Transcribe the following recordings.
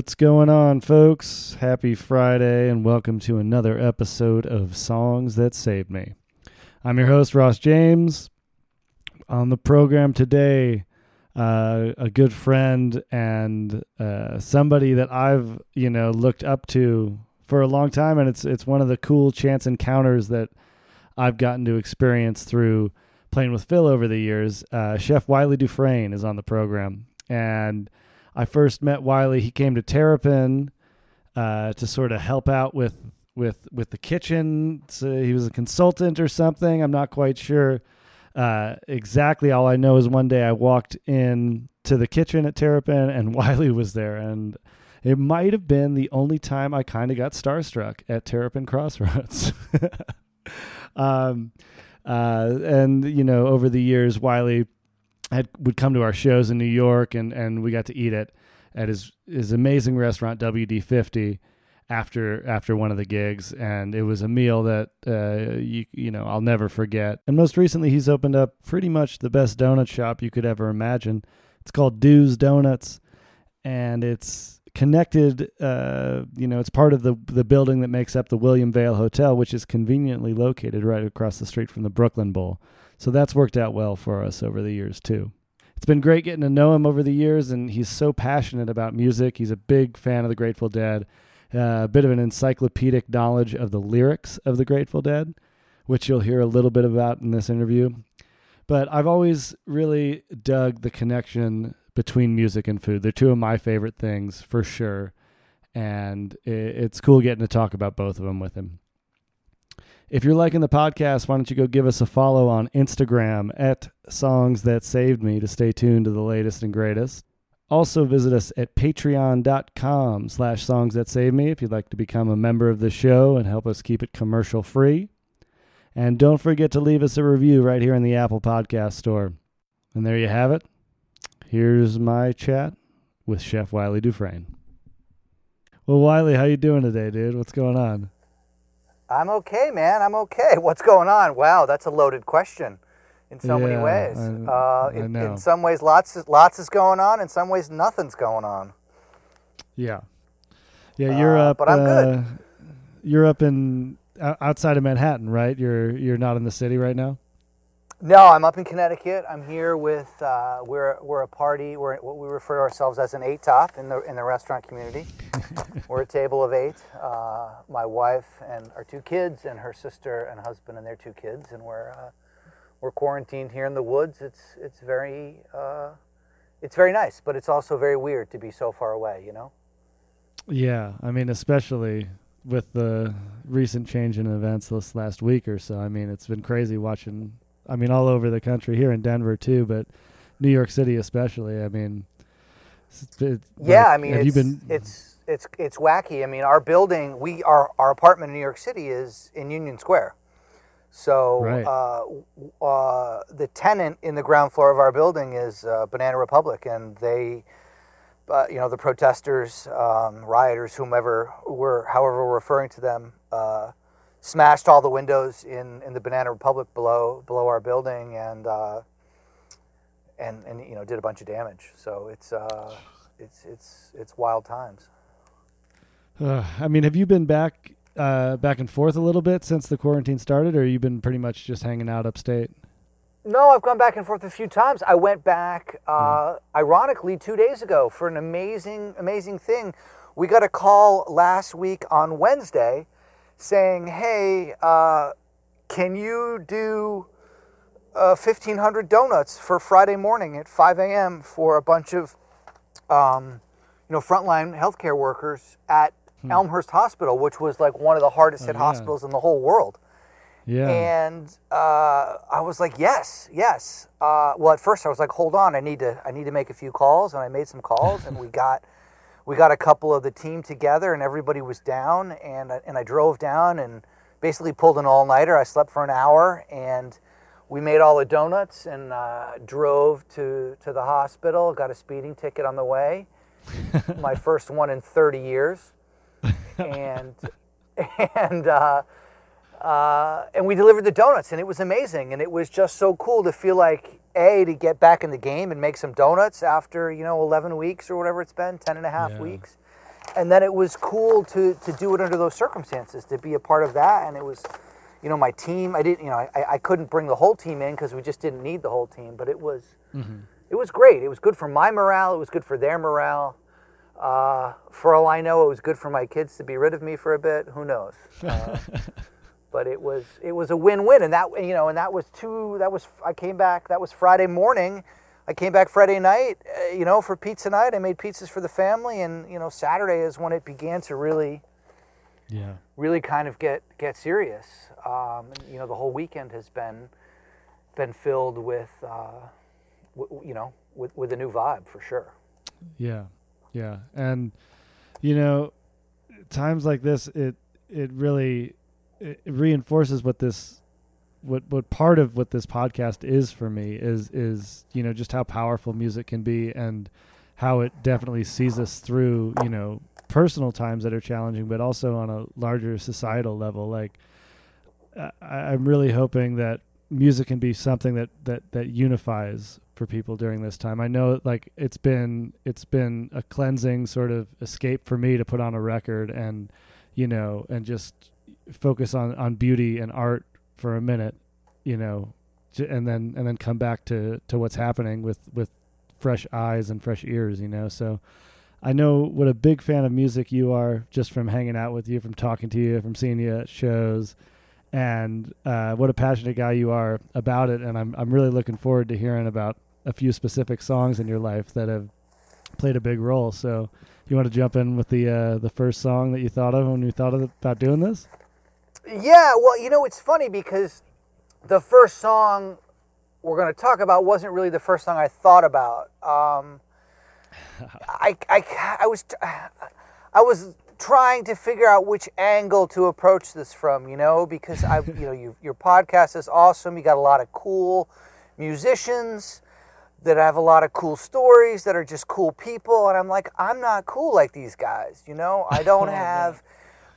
What's going on, folks? Happy Friday, and welcome to another episode of Songs That Saved Me. I'm your host, Ross James. On the program today, uh, a good friend and uh, somebody that I've you know looked up to for a long time, and it's it's one of the cool chance encounters that I've gotten to experience through playing with Phil over the years. Uh, Chef Wylie Dufresne is on the program, and I first met Wylie. He came to Terrapin uh, to sort of help out with with with the kitchen. So he was a consultant or something. I'm not quite sure uh, exactly. All I know is one day I walked in to the kitchen at Terrapin, and Wylie was there, and it might have been the only time I kind of got starstruck at Terrapin Crossroads. um, uh, and you know, over the years, Wylie had would come to our shows in New York, and and we got to eat at at his his amazing restaurant WD fifty after after one of the gigs, and it was a meal that uh, you you know I'll never forget. And most recently, he's opened up pretty much the best donut shop you could ever imagine. It's called Du's Donuts, and it's connected. Uh, you know, it's part of the the building that makes up the William Vale Hotel, which is conveniently located right across the street from the Brooklyn Bowl. So that's worked out well for us over the years too. It's been great getting to know him over the years, and he's so passionate about music. He's a big fan of the Grateful Dead, uh, a bit of an encyclopedic knowledge of the lyrics of the Grateful Dead, which you'll hear a little bit about in this interview. But I've always really dug the connection between music and food. They're two of my favorite things for sure. And it's cool getting to talk about both of them with him. If you're liking the podcast, why don't you go give us a follow on Instagram at Songs That Saved Me to stay tuned to the latest and greatest. Also visit us at patreon.com slash songs that save me if you'd like to become a member of the show and help us keep it commercial free. And don't forget to leave us a review right here in the Apple Podcast Store. And there you have it. Here's my chat with Chef Wylie Dufresne. Well, Wylie, how you doing today, dude? What's going on? I'm okay, man. I'm okay. What's going on? Wow, that's a loaded question in so yeah, many ways. I, uh, in, in, some ways, lots lots is going on. In some ways, nothing's going on. Yeah, yeah. You're uh, up, but I'm good. Uh, you're up in outside of Manhattan, right? You're you're not in the city right now. No, I'm up in Connecticut. I'm here with uh, we're we're a party. We're what we refer to ourselves as an eight top in the in the restaurant community. we're a table of eight. Uh, my wife and our two kids, and her sister and husband and their two kids, and we're uh, we're quarantined here in the woods. It's it's very uh, it's very nice, but it's also very weird to be so far away. You know. Yeah, I mean, especially with the recent change in events this last week or so. I mean, it's been crazy watching I mean, all over the country here in Denver too, but New York City especially. I mean, it, yeah, I mean, have you been? It's it's it's wacky. I mean, our building, we our our apartment in New York City is in Union Square. So right. uh, uh, the tenant in the ground floor of our building is uh, Banana Republic, and they, uh, you know, the protesters, um, rioters, whomever we're, however we're referring to them, uh, smashed all the windows in, in the Banana Republic below below our building and uh, and and you know did a bunch of damage. So it's uh, it's it's it's wild times. Uh, I mean, have you been back uh, back and forth a little bit since the quarantine started, or you've been pretty much just hanging out upstate? No, I've gone back and forth a few times. I went back, uh, mm. ironically, two days ago for an amazing, amazing thing. We got a call last week on Wednesday saying, hey, uh, can you do uh, 1,500 donuts for Friday morning at 5 a.m. for a bunch of, um, you know, frontline healthcare workers at hmm. Elmhurst Hospital, which was like one of the hardest hit oh, yeah. hospitals in the whole world. Yeah. And uh, I was like, yes, yes. Uh, well, at first I was like, hold on, I need to, I need to make a few calls, and I made some calls, and we got we got a couple of the team together and everybody was down and and I drove down and basically pulled an all nighter. I slept for an hour and we made all the donuts and uh, drove to to the hospital. Got a speeding ticket on the way, my first one in 30 years, and and uh, uh, and we delivered the donuts, and it was amazing. And it was just so cool to feel like a to get back in the game and make some donuts after you know 11 weeks or whatever it's been, 10 and a half yeah. weeks. And then it was cool to to do it under those circumstances, to be a part of that. And it was, you know, my team. I didn't, you know, I, I couldn't bring the whole team in because we just didn't need the whole team. But it was, mm-hmm. it was great. It was good for my morale. It was good for their morale. Uh, for all I know, it was good for my kids to be rid of me for a bit. Who knows? Uh, but it was it was a win-win, and that you know, and that was two. That was I came back. That was Friday morning. I came back Friday night, uh, you know, for pizza night. I made pizzas for the family, and you know, Saturday is when it began to really, yeah, really kind of get get serious. Um, you know, the whole weekend has been been filled with, uh, w- you know, with with a new vibe for sure. Yeah, yeah, and you know, times like this, it it really it reinforces what this what what part of what this podcast is for me is is you know just how powerful music can be and how it definitely sees us through you know personal times that are challenging but also on a larger societal level. Like I, i'm really hoping that music can be something that that that unifies for people during this time. I know like it's been it's been a cleansing sort of escape for me to put on a record and you know and just focus on on beauty and art for a minute, you know, and then and then come back to to what's happening with with fresh eyes and fresh ears, you know. So I know what a big fan of music you are just from hanging out with you, from talking to you, from seeing you at shows, and uh, what a passionate guy you are about it. And I'm I'm really looking forward to hearing about a few specific songs in your life that have played a big role. So you want to jump in with the uh, the first song that you thought of when you thought of, about doing this? Yeah, well, you know, it's funny because the first song we're going to talk about wasn't really the first song I thought about. Um, I, I, I was, I was trying to figure out which angle to approach this from, you know, because I, you know, you, your podcast is awesome. You got a lot of cool musicians that have a lot of cool stories that are just cool people, and I'm like, I'm not cool like these guys, you know. I don't have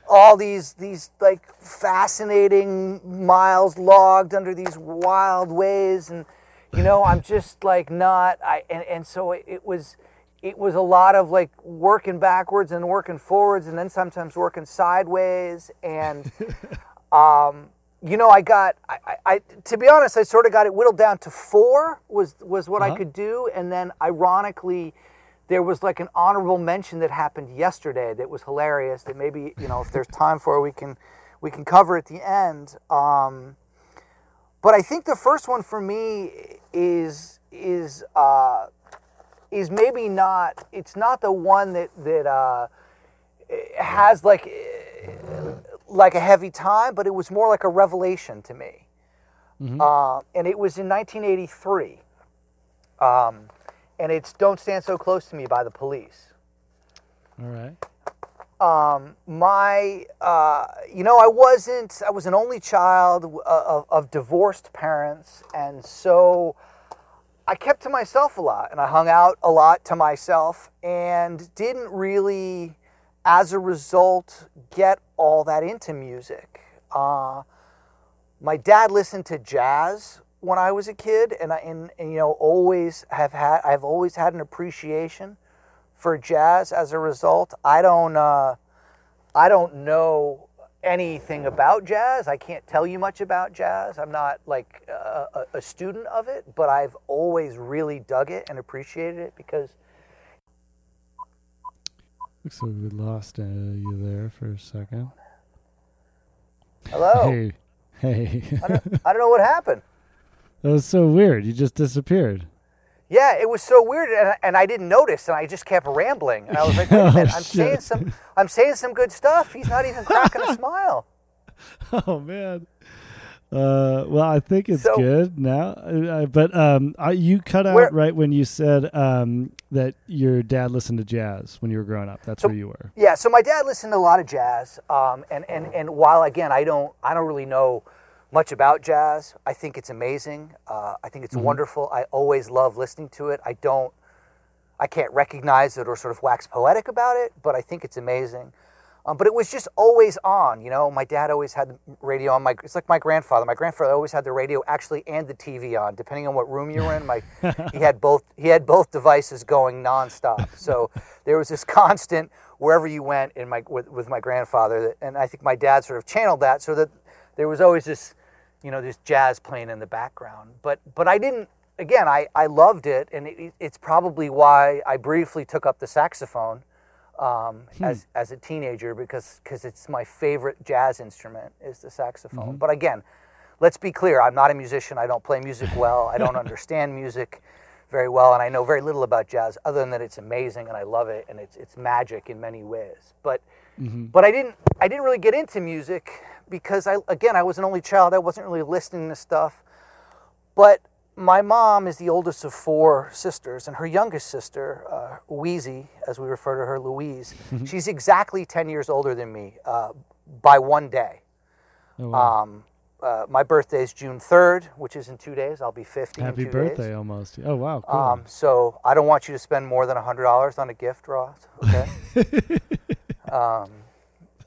all these these like fascinating miles logged under these wild ways. And you know i'm just like not i and, and so it, it, was it was a lot of like working backwards and working forwards and then sometimes working sideways. And um you know i got I, I, I to be honest i sort of got it whittled down to four was was what uh-huh. i could do. And then ironically there was like an honorable mention that happened yesterday that was hilarious. That maybe you know if there's time for it, we can we can cover at the end. Um, but I think the first one for me is is uh, is maybe not. It's not the one that that uh, has like like a heavy time, but it was more like a revelation to me. Mm-hmm. Uh, and it was in 1983. Um, and it's "Don't Stand So Close to Me" by the Police. All right. Um, my, uh, you know, I wasn't. I was an only child of, of, of divorced parents, and so I kept to myself a lot, and I hung out a lot to myself, and didn't really, as a result, get all that into music. Uh, my dad listened to jazz when I was a kid, and I and, and, you know always have had I've always had an appreciation for jazz. As a result, I don't uh, I don't know anything about jazz. I can't tell you much about jazz. I'm not like a, a student of it, but I've always really dug it and appreciated it because. Looks like we lost uh, you there for a second. Hello. Hey. Hey. I, don't, I don't know what happened. That was so weird. You just disappeared. Yeah, it was so weird, and, and I didn't notice, and I just kept rambling. And I was like, Wait a minute, oh, I'm saying some, I'm saying some good stuff. He's not even cracking a smile. Oh man. Uh, well, I think it's so, good now. Uh, but um, I, you cut out where, right when you said um, that your dad listened to jazz when you were growing up. That's so, where you were. Yeah. So my dad listened to a lot of jazz, um, and and and while again I don't I don't really know much about jazz. I think it's amazing. Uh, I think it's mm-hmm. wonderful. I always love listening to it. I don't, I can't recognize it or sort of wax poetic about it, but I think it's amazing. Um, but it was just always on, you know. My dad always had the radio on. My it's like my grandfather. My grandfather always had the radio actually and the TV on, depending on what room you were in. My he had both he had both devices going nonstop. So there was this constant wherever you went in my with, with my grandfather, and I think my dad sort of channeled that so that there was always this, you know, this jazz playing in the background. But but I didn't. Again, I I loved it, and it, it's probably why I briefly took up the saxophone um, hmm. as as a teenager because because it's my favorite jazz instrument is the saxophone. Mm-hmm. But again, let's be clear: I'm not a musician. I don't play music well. I don't understand music very well, and I know very little about jazz other than that it's amazing and I love it and it's it's magic in many ways. But mm-hmm. but I didn't I didn't really get into music because I again I was an only child. I wasn't really listening to stuff. But my mom is the oldest of four sisters, and her youngest sister, uh, Wheezy, as we refer to her, Louise, she's exactly 10 years older than me uh, by one day. Oh, wow. um, uh, my birthday is June 3rd, which is in two days. I'll be 50 Happy birthday days. almost. Oh, wow. Cool. Um, so I don't want you to spend more than $100 on a gift, Ross. Okay? um,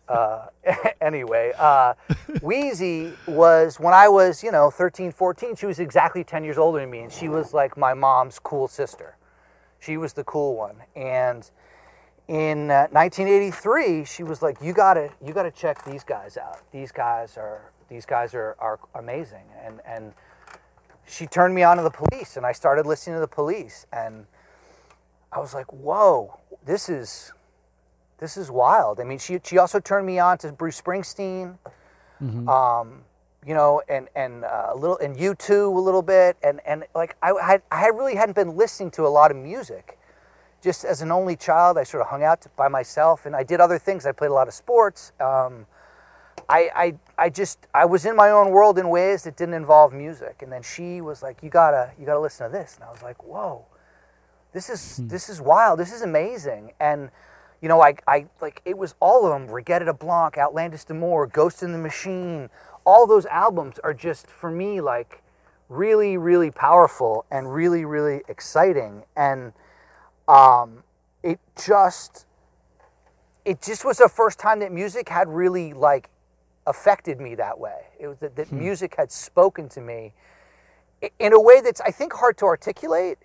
uh, anyway, uh, Wheezy was when I was, you know, 13, 14, she was exactly 10 years older than me, and she was like my mom's cool sister. She was the cool one. And in uh, 1983, she was like, "You gotta, you gotta check these guys out. These guys are, these guys are, are amazing." And and she turned me on to the police, and I started listening to the police, and I was like, "Whoa, this is." This is wild. I mean, she she also turned me on to Bruce Springsteen, mm-hmm. um, you know, and and uh, a little and U2 a little bit, and and like I had I really hadn't been listening to a lot of music. Just as an only child, I sort of hung out by myself, and I did other things. I played a lot of sports. Um, I, I, I just I was in my own world in ways that didn't involve music, and then she was like, "You gotta you gotta listen to this," and I was like, "Whoa, this is hmm. this is wild. This is amazing." And you know, I, I like it was all of them. Reggatta de Blanc, Outlandos d'Amour, Ghost in the Machine. All those albums are just for me like really, really powerful and really, really exciting. And um, it just, it just was the first time that music had really like affected me that way. It was that, that hmm. music had spoken to me in a way that's I think hard to articulate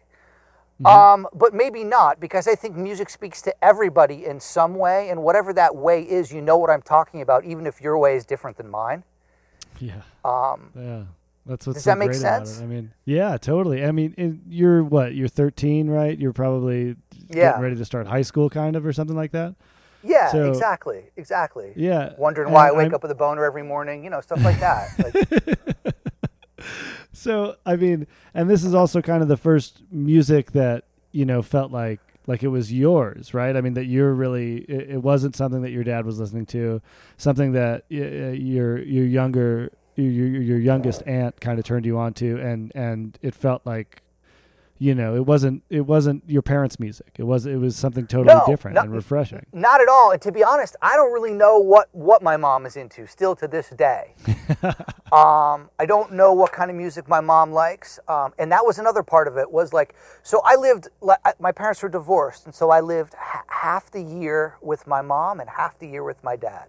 Mm-hmm. Um, but maybe not, because I think music speaks to everybody in some way, and whatever that way is, you know what I'm talking about, even if your way is different than mine. Yeah. Um, yeah. That's what's does so that make sense? I mean, yeah, totally. I mean, you're what? You're 13, right? You're probably yeah. ready to start high school, kind of, or something like that. Yeah, so, exactly, exactly. Yeah, wondering why I wake I'm, up with a boner every morning, you know, stuff like that. Like, so I mean, and this is also kind of the first music that you know felt like like it was yours, right? I mean, that you're really it, it wasn't something that your dad was listening to, something that your your younger your your youngest aunt kind of turned you on to, and and it felt like you know it wasn't it wasn't your parents music. It was it was something totally no, different not, and refreshing. not at all. And to be honest i don't really know what what my mom is into still to this day. Um, i don't know what kind of music my mom likes. Um, and that was another part of it was like so i lived like, my parents were divorced. And so i lived half the year with my mom and half the year with my dad.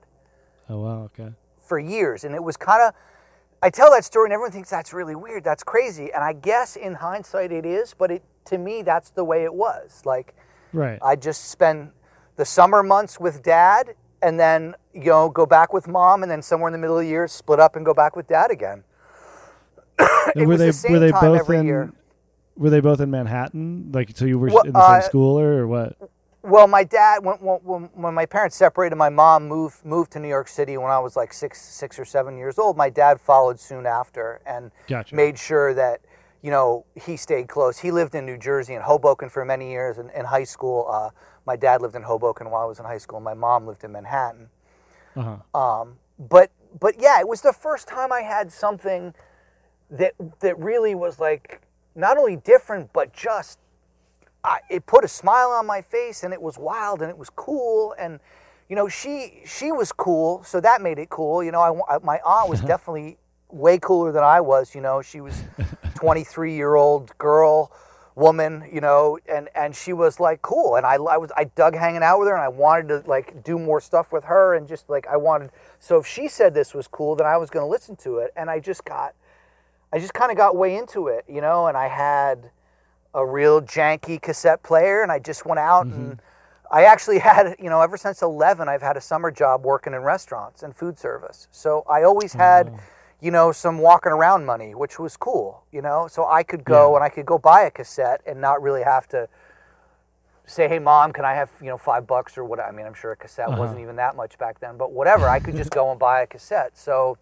Oh wow. Okay. For years. And it was kind of I tell that story and everyone thinks that's really weird. That's crazy. And I guess in hindsight it is, but it to me that's the way it was. Like right. I just spend the summer months with dad and then you know go back with mom and then somewhere in the middle of the year split up and go back with dad again. were they the were they both in year. Were they both in Manhattan? Like so you were well, in the same uh, school or what? Well, my dad, when, when, when my parents separated, my mom moved moved to New York City when I was like six six or seven years old. My dad followed soon after and gotcha. made sure that you know he stayed close. He lived in New Jersey and Hoboken for many years. And in high school, uh, my dad lived in Hoboken while I was in high school. My mom lived in Manhattan. Uh-huh. Um, but but yeah, it was the first time I had something that that really was like not only different but just I, it put a smile on my face and it was wild and it was cool and you know she she was cool so that made it cool you know I, my aunt was definitely way cooler than I was you know she was 23 year old girl woman, you know, and and she was like cool, and I I was I dug hanging out with her, and I wanted to like do more stuff with her, and just like I wanted. So if she said this was cool, then I was going to listen to it, and I just got, I just kind of got way into it, you know, and I had a real janky cassette player, and I just went out mm-hmm. and. I actually had, you know, ever since 11, I've had a summer job working in restaurants and food service. So I always had, oh you know, some walking around money, which was cool, you know. So I could go yeah. and I could go buy a cassette and not really have to say, "Hey, mom, can I have you know five bucks or what?" I mean, I'm sure a cassette uh-huh. wasn't even that much back then, but whatever. I could just go and buy a cassette. So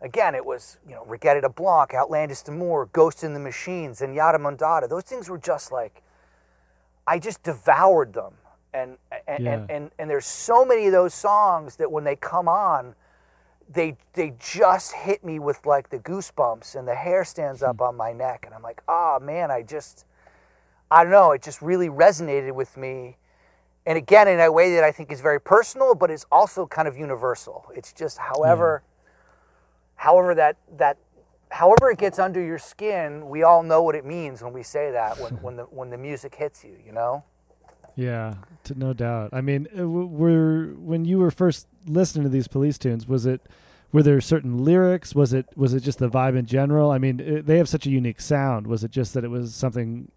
again, it was you know Reggatta de Blanc, Outlandos D'Amour, Ghost in the Machines, and Yada Mondada. Those things were just like I just devoured them, and and, yeah. and and and there's so many of those songs that when they come on they they just hit me with like the goosebumps and the hair stands up on my neck and I'm like, oh man, I just I don't know, it just really resonated with me. And again, in a way that I think is very personal, but it's also kind of universal. It's just however however that that however it gets under your skin, we all know what it means when we say that when, when the when the music hits you, you know? Yeah, to, no doubt. I mean, uh, were when you were first listening to these police tunes, was it were there certain lyrics? Was it was it just the vibe in general? I mean, it, they have such a unique sound. Was it just that it was something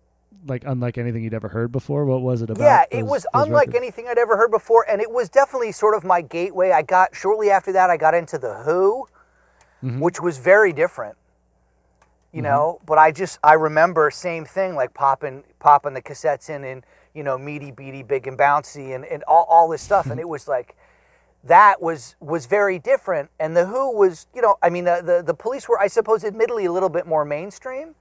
like unlike anything you'd ever heard before? What was it about? Yeah, it was unlike records? anything I'd ever heard before, and it was definitely sort of my gateway. I got shortly after that, I got into the Who, mm-hmm. which was very different. You mm-hmm. know, but I just I remember same thing like popping popping the cassettes in and you know, meaty, beaty, big and bouncy, and, and all, all this stuff. and it was like, that was was very different. And the Who was, you know, I mean, the, the, the police were, I suppose, admittedly a little bit more mainstream,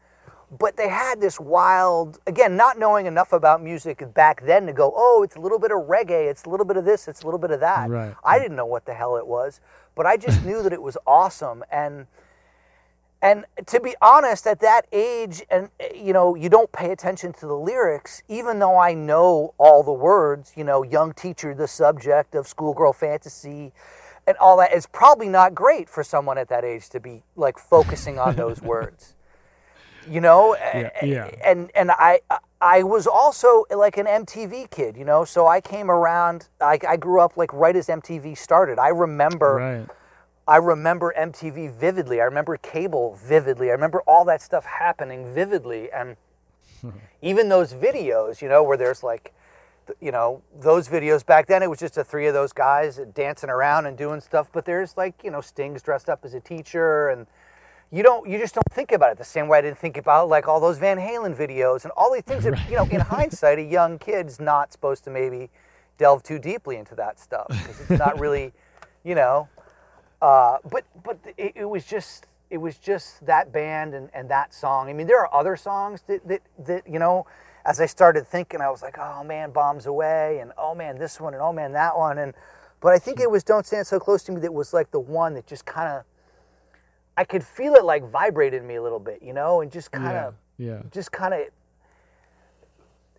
but they had this wild, again, not knowing enough about music back then to go, oh, it's a little bit of reggae, it's a little bit of this, it's a little bit of that. Right. I didn't know what the hell it was, but I just knew that it was awesome. And and to be honest, at that age, and you know, you don't pay attention to the lyrics, even though I know all the words, you know, young teacher, the subject of schoolgirl fantasy, and all that is probably not great for someone at that age to be like focusing on those words. You know, yeah, yeah. and and I I was also like an MTV kid, you know, so I came around. I, I grew up like right as MTV started. I remember. Right I remember MTV vividly. I remember cable vividly. I remember all that stuff happening vividly. And even those videos, you know, where there's like, you know, those videos back then, it was just the three of those guys dancing around and doing stuff. But there's like, you know, Sting's dressed up as a teacher and you don't, you just don't think about it the same way I didn't think about like all those Van Halen videos and all these things that, you know, in hindsight, a young kid's not supposed to maybe delve too deeply into that stuff because it's not really, you know, uh, but but it, it, was just it was just that band and, and that song. I mean, there are other songs that, that that you know. As I started thinking, I was like, oh man, bombs away, and oh man, this one, and oh man, that one, and but I think it was "Don't Stand So Close to Me" that was like the one that just kind of I could feel it like vibrated me a little bit, you know, and just kind of yeah, yeah, just kind of.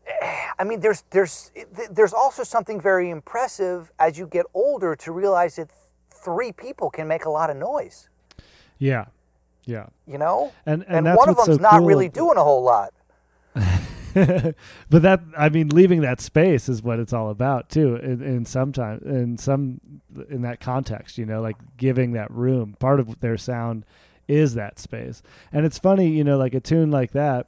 I mean, there's there's there's also something very impressive as you get older to realize that three people can make a lot of noise. Yeah, yeah. You know, and and, and one of them's so not cool. really doing a whole lot. but that I mean, leaving that space is what it's all about too. In, in some time, in some in that context, you know, like giving that room. Part of their sound is that space, and it's funny, you know, like a tune like that.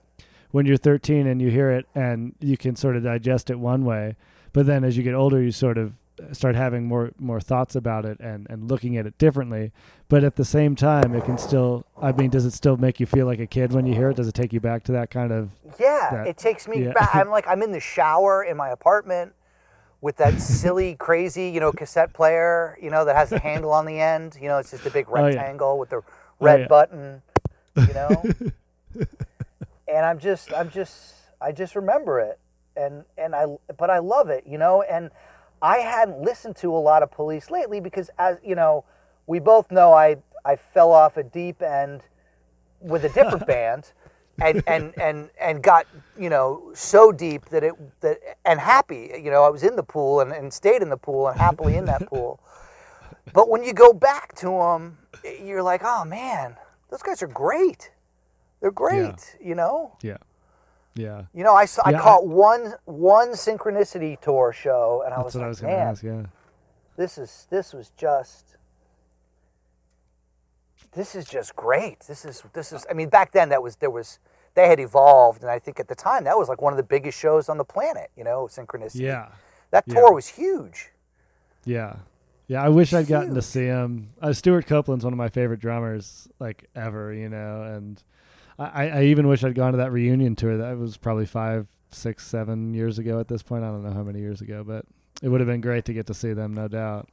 When you're 13 and you hear it and you can sort of digest it one way, but then as you get older, you sort of start having more more thoughts about it and and looking at it differently but at the same time it can still i mean does it still make you feel like a kid when you hear it does it take you back to that kind of yeah that, it takes me yeah. back i'm like i'm in the shower in my apartment with that silly crazy you know cassette player you know that has a handle on the end you know it's just a big rectangle oh, yeah. with the oh, red oh, yeah. button you know and i'm just i'm just i just remember it and and i but i love it you know and I hadn't listened to a lot of Police lately because, as you know, we both know I I fell off a deep end with a different band, and and and and got you know so deep that it that and happy. You know, I was in the pool and, and stayed in the pool and happily in that pool. But when you go back to them, you're like, oh man, those guys are great. They're great. Yeah. You know. Yeah. Yeah. You know, I saw, yeah, I caught I, one one synchronicity tour show, and I was like, I was man, ask, yeah. this is this was just this is just great. This is this is. I mean, back then that was there was they had evolved, and I think at the time that was like one of the biggest shows on the planet. You know, synchronicity. Yeah. That tour yeah. was huge. Yeah. Yeah, I wish I'd gotten to see him. Uh, Stewart Copeland's one of my favorite drummers, like ever, you know, and I, I even wish I'd gone to that reunion tour. That was probably five, six, seven years ago at this point. I don't know how many years ago, but it would have been great to get to see them, no doubt.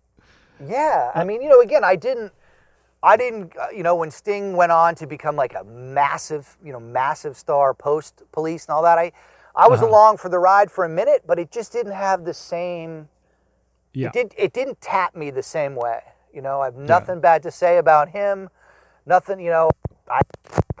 yeah, I mean, you know, again, I didn't, I didn't, uh, you know, when Sting went on to become like a massive, you know, massive star post Police and all that, I, I was uh-huh. along for the ride for a minute, but it just didn't have the same. Yeah. It did. It didn't tap me the same way. You know, I have nothing yeah. bad to say about him. Nothing. You know, I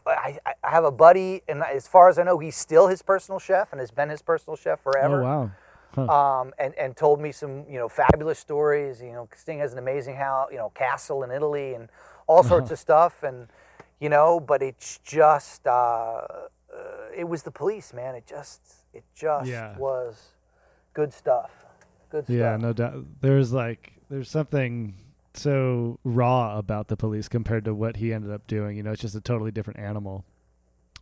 I, I have a buddy, and as far as I know, he's still his personal chef and has been his personal chef forever. Oh wow! Huh. Um, and and told me some you know fabulous stories. You know, Sting has an amazing house, you know, castle in Italy, and all sorts of stuff. And you know, but it's just uh, uh, it was the police, man. It just it just yeah. was good stuff. Good stuff. Yeah, no doubt. There's like there's something so raw about the police compared to what he ended up doing. You know, it's just a totally different animal.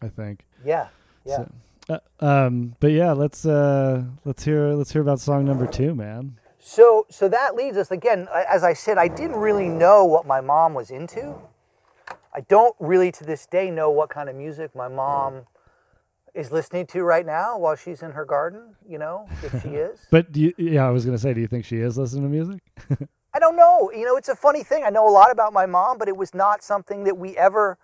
I think. Yeah. Yeah. So, uh, um, but yeah, let's uh, let's hear let's hear about song number two, man. So so that leads us again. As I said, I didn't really know what my mom was into. I don't really to this day know what kind of music my mom is listening to right now while she's in her garden. You know, if she is. but you, yeah, I was gonna say, do you think she is listening to music? I don't know. You know, it's a funny thing. I know a lot about my mom, but it was not something that we ever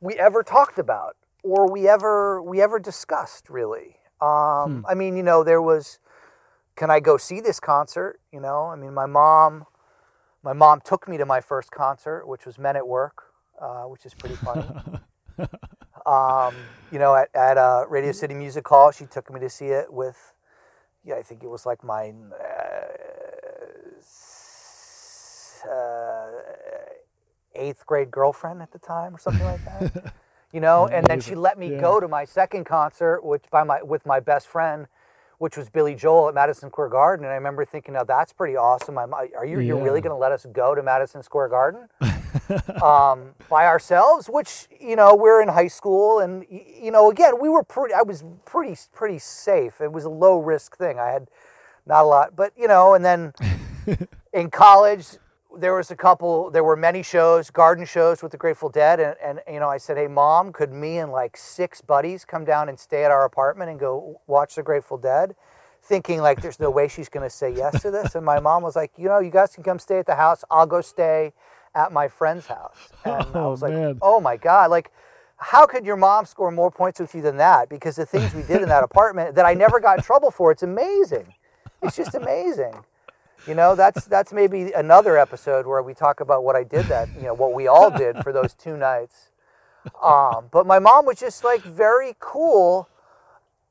we ever talked about or we ever we ever discussed really. Um, hmm. I mean, you know, there was can I go see this concert? You know, I mean, my mom my mom took me to my first concert, which was Men at Work, uh, which is pretty funny. um, you know, at, at uh, Radio City Music Hall, she took me to see it with, yeah, I think it was like my uh, uh, eighth grade girlfriend at the time or something like that. you know, and then she let me yeah. go to my second concert, which by my with my best friend, which was Billy Joel at Madison Square Garden. And I remember thinking, now that's pretty awesome. I'm, are you yeah. you're really going to let us go to Madison Square Garden um, by ourselves? Which you know we're in high school, and you know again we were pretty. I was pretty pretty safe. It was a low risk thing. I had not a lot, but you know, and then in college there was a couple there were many shows garden shows with the grateful dead and, and you know i said hey mom could me and like six buddies come down and stay at our apartment and go watch the grateful dead? Thinking like there's no way she's going to say yes to this. And my mom was like you know you guys can come stay at the house. I'll go stay at my friend's house. And oh, i was oh, like man. oh my god like how could your mom score more points with you than that? Because the things we did in that apartment that i never got in trouble for it's amazing. It's just amazing you know, that's that's maybe another episode where we talk about what I did that, you know, what we all did for those two nights. Um, but my mom was just like very cool,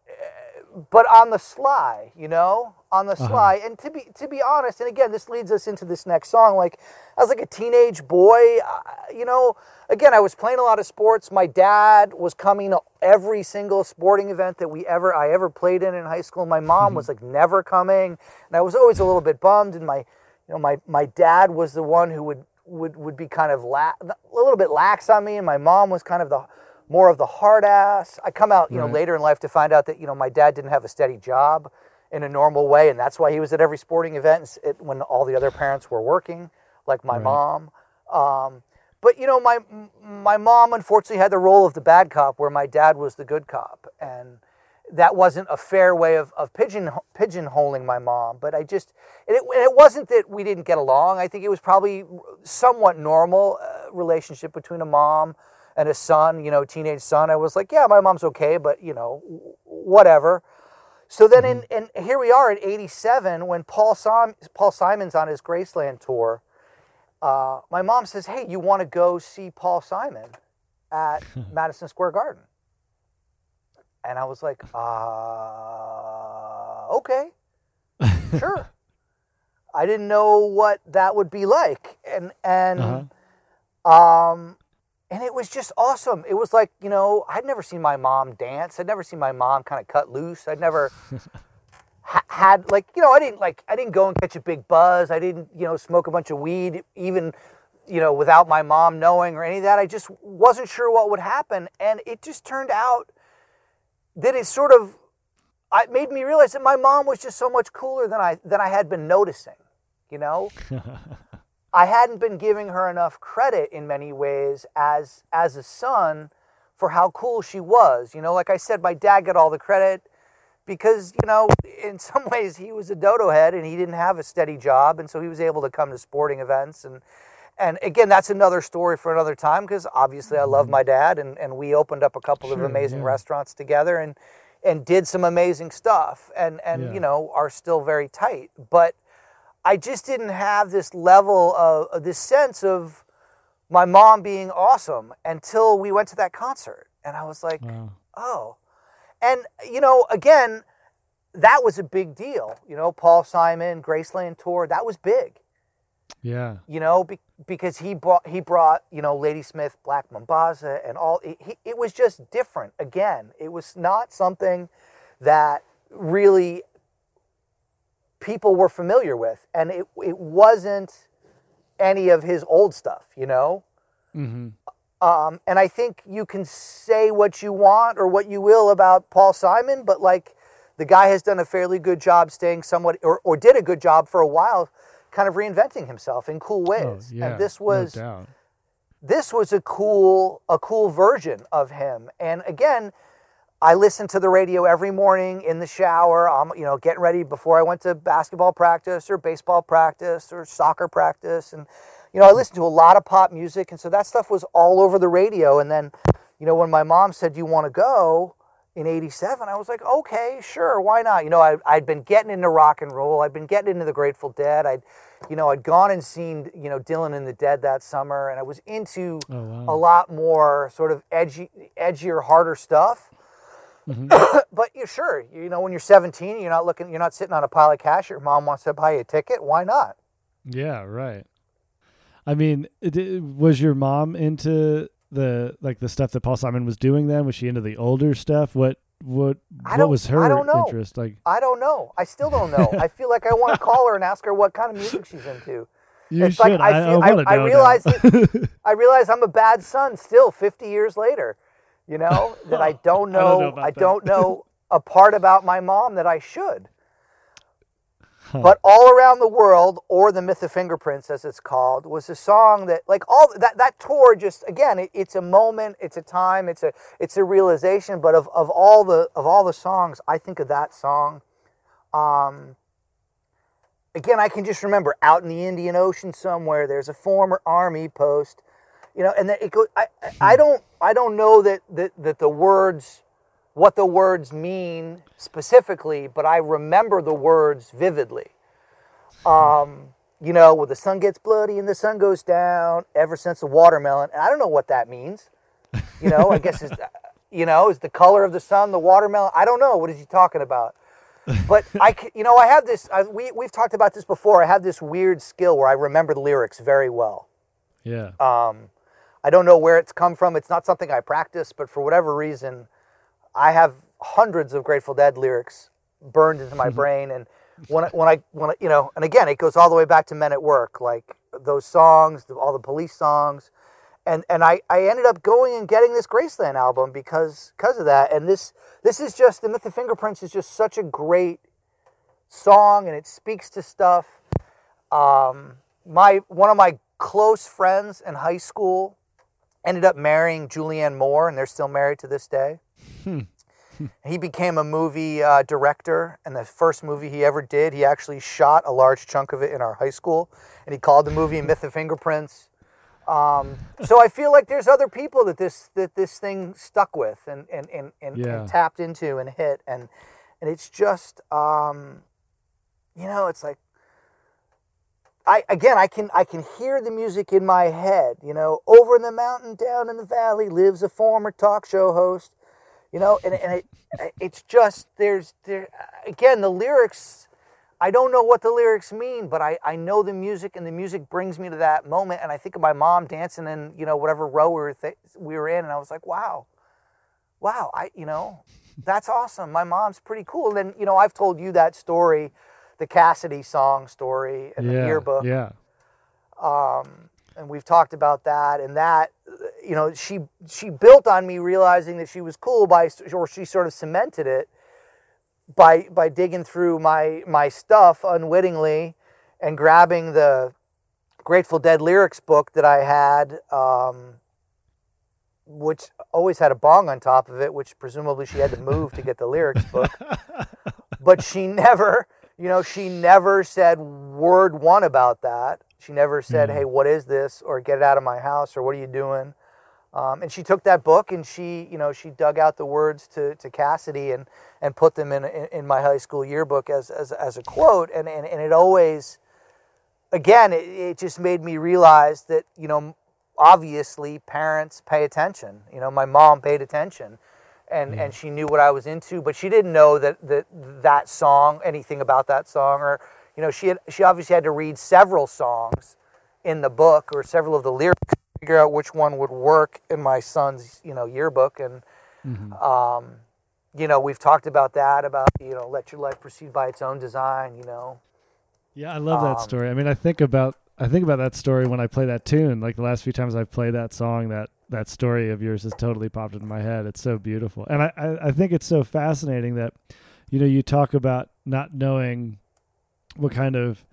eh, but on the sly, you know, on the uh-huh. sly. Uh-huh. And to be to be honest, and again, this leads us into this next song. Like, I was like a teenage boy, you know again, I was playing a lot of sports. My dad was coming to every single sporting event that we ever I ever played in in high school. My mom mm-hmm. was like never coming, and I was always a little bit bummed. And my, you know, my my dad was the one who would would would be kind of la- a little bit lax on me, and my mom was kind of the more of the hard ass. I come out, you right. know, later in life to find out that you know my dad didn't have a steady job in a normal way, and that's why he was at every sporting event when all the other parents were working, like my right. mom. Um, but you know, my my mom unfortunately had the role of the bad cop, where my dad was the good cop, and that wasn't a fair way of, of pigeon pigeonholing my mom. But I just it, it wasn't that we didn't get along. I think it was probably somewhat normal uh, relationship between a mom and a son. You know, teenage son. I was like, yeah, my mom's okay, but you know, whatever. So then, mm-hmm. in, here we are at '87 when Paul Sim, Paul Simon's on his Graceland tour uh, my mom says, "Hey, you want to go see Paul Simon at Madison Square Garden?" And I was like, uh, "Okay, sure." I didn't know what that would be like, and and uh-huh. um, and it was just awesome. It was like, you know, I'd never seen my mom dance. I'd never seen my mom kind of cut loose. I'd never ha- had like, you know, I didn't like I didn't go and catch a big buzz. I didn't, you know, smoke a bunch of weed even you know, without my mom knowing or any of that. I just wasn't sure what would happen and it just turned out that it sort of it made me realize that my mom was just so much cooler than I than I had been noticing, you know? I hadn't been giving her enough credit in many ways as as a son for how cool she was. You know, like I said, my dad got all the credit because you know, in some ways, he was a dodo head and he didn't have a steady job, and so he was able to come to sporting events and. And again, that's another story for another time because obviously I love mm-hmm. my dad, and, and we opened up a couple sure, of amazing yeah. restaurants together and and did some amazing stuff, and and yeah. you know are still very tight. But I just didn't have this level of, this sense of my mom being awesome until we went to that concert. And I was like, wow. oh. And, you know, again, that was a big deal. You know, Paul Simon, Graceland tour, that was big. Yeah. You know, be, because he brought he brought you know Ladysmith, Black Mambazo, and all. It, he, it was just different. Again, it was not something that really people were familiar with, and it it wasn't any of his old stuff, you know. Mm-hmm. Um, and I think you can say what you want or what you will about Paul Simon, but like the guy has done a fairly good job staying somewhat, or, or did a good job for a while, kind of reinventing himself in cool oh, ways. Oh, yeah, and this was no this was a cool a cool version of him. And again, I listened to the radio every morning in the shower. I'm, you know, getting ready before I went to basketball practice or baseball practice or soccer practice, and you know, I listened to a lot of pop music, and so that stuff was all over the radio. And then, you know, when my mom said, "Do you want to go?" in '87, I was like, "Okay, sure, why not?" You know, I, I'd been getting into rock and roll. I'd been getting into the Grateful Dead. I'd, you know, I'd gone and seen, you know, Dylan and the Dead that summer, and I was into oh, wow. a lot more sort of edgy, edgier, harder stuff. Mm-hmm. but you sure, you know, when you're 17, you're not looking, you're not sitting on a pile of cash. Your mom wants to buy you a ticket. Why not? Yeah, right. I mean, it, was your mom into the like the stuff that Paul Simon was doing then? Was she into the older stuff? What what what was her I don't know. interest? Like I don't know. I still don't know. I feel like I want to call her and ask her what kind of music she's into. You it's should. Like I, feel, I, I, I realize I realize I'm a bad son still 50 years later you know, that I don't know, I don't know, I don't know a part about my mom that I should. Huh. But all around the world, or the myth of fingerprints, as it's called, was a song that, like all that that tour, just again, it, it's a moment, it's a time, it's a it's a realization. But of, of all the of all the songs, I think of that song. Um, again, I can just remember out in the Indian Ocean somewhere, there's a former army post you know, and then it goes. I, I don't I don't know that, that that the words what the words mean specifically, but I remember the words vividly. Um, you know, where the sun gets bloody and the sun goes down ever since the watermelon. And I don't know what that means. You know, I guess is you know is the color of the sun the watermelon. I don't know what is he talking about. But I, you know, I have this. I, we we've talked about this before. I have this weird skill where I remember the lyrics very well. Yeah. Um, I don't know where it's come from. It's not something I practice, but for whatever reason, I have hundreds of Grateful Dead lyrics burned into my brain. And when I, when I when I, you know, and again, it goes all the way back to Men at Work, like those songs, all the Police songs, and and I I ended up going and getting this Graceland album because because of that. And this this is just the Myth of Fingerprints is just such a great song, and it speaks to stuff. Um, my one of my close friends in high school ended up marrying Julianne Moore, and they're still married to this day. Hmm. he became a movie uh, director, and the first movie he ever did, he actually shot a large chunk of it in our high school, and he called the movie "Myth of Fingerprints." Um, so I feel like there's other people that this that this thing stuck with and and and, and, yeah. and tapped into and hit, and and it's just um, you know, it's like I again I can I can hear the music in my head, you know, over in the mountain, down in the valley lives a former talk show host, you know, and, and it it's just there's there again the lyrics I don't know what the lyrics mean, but I, I know the music, and the music brings me to that moment. And I think of my mom dancing in, you know, whatever row we were, we were in, and I was like, wow, wow, I, you know, that's awesome. My mom's pretty cool. And then, you know, I've told you that story, the Cassidy song story and yeah, the yearbook. Yeah. Um, and we've talked about that, and that, you know, she she built on me realizing that she was cool by, or she sort of cemented it by by digging through my my stuff unwittingly and grabbing the Grateful Dead lyrics book that I had, um, which always had a bong on top of it, which presumably she had to move to get the lyrics book. but she never, you know, she never said word one about that. She never said, mm. "Hey, what is this?" or "Get it out of my house," or "What are you doing?" Um, and she took that book and she, you know, she dug out the words to, to Cassidy and, and put them in, in, in my high school yearbook as, as, as a quote. And, and, and it always, again, it, it just made me realize that, you know, obviously parents pay attention. You know, my mom paid attention and, and she knew what I was into, but she didn't know that, that that song, anything about that song, or, you know, she had, she obviously had to read several songs in the book or several of the lyrics to figure out which one would work in my son's you know yearbook and mm-hmm. um, you know we've talked about that about you know let your life proceed by its own design you know? Yeah i love that um, story. I mean i think about i think about that story when i play that tune like the last few times i've played that song that that story of yours has totally popped into my head. It's so beautiful. And i i, I think it's so fascinating that you know you talk about not knowing what kind of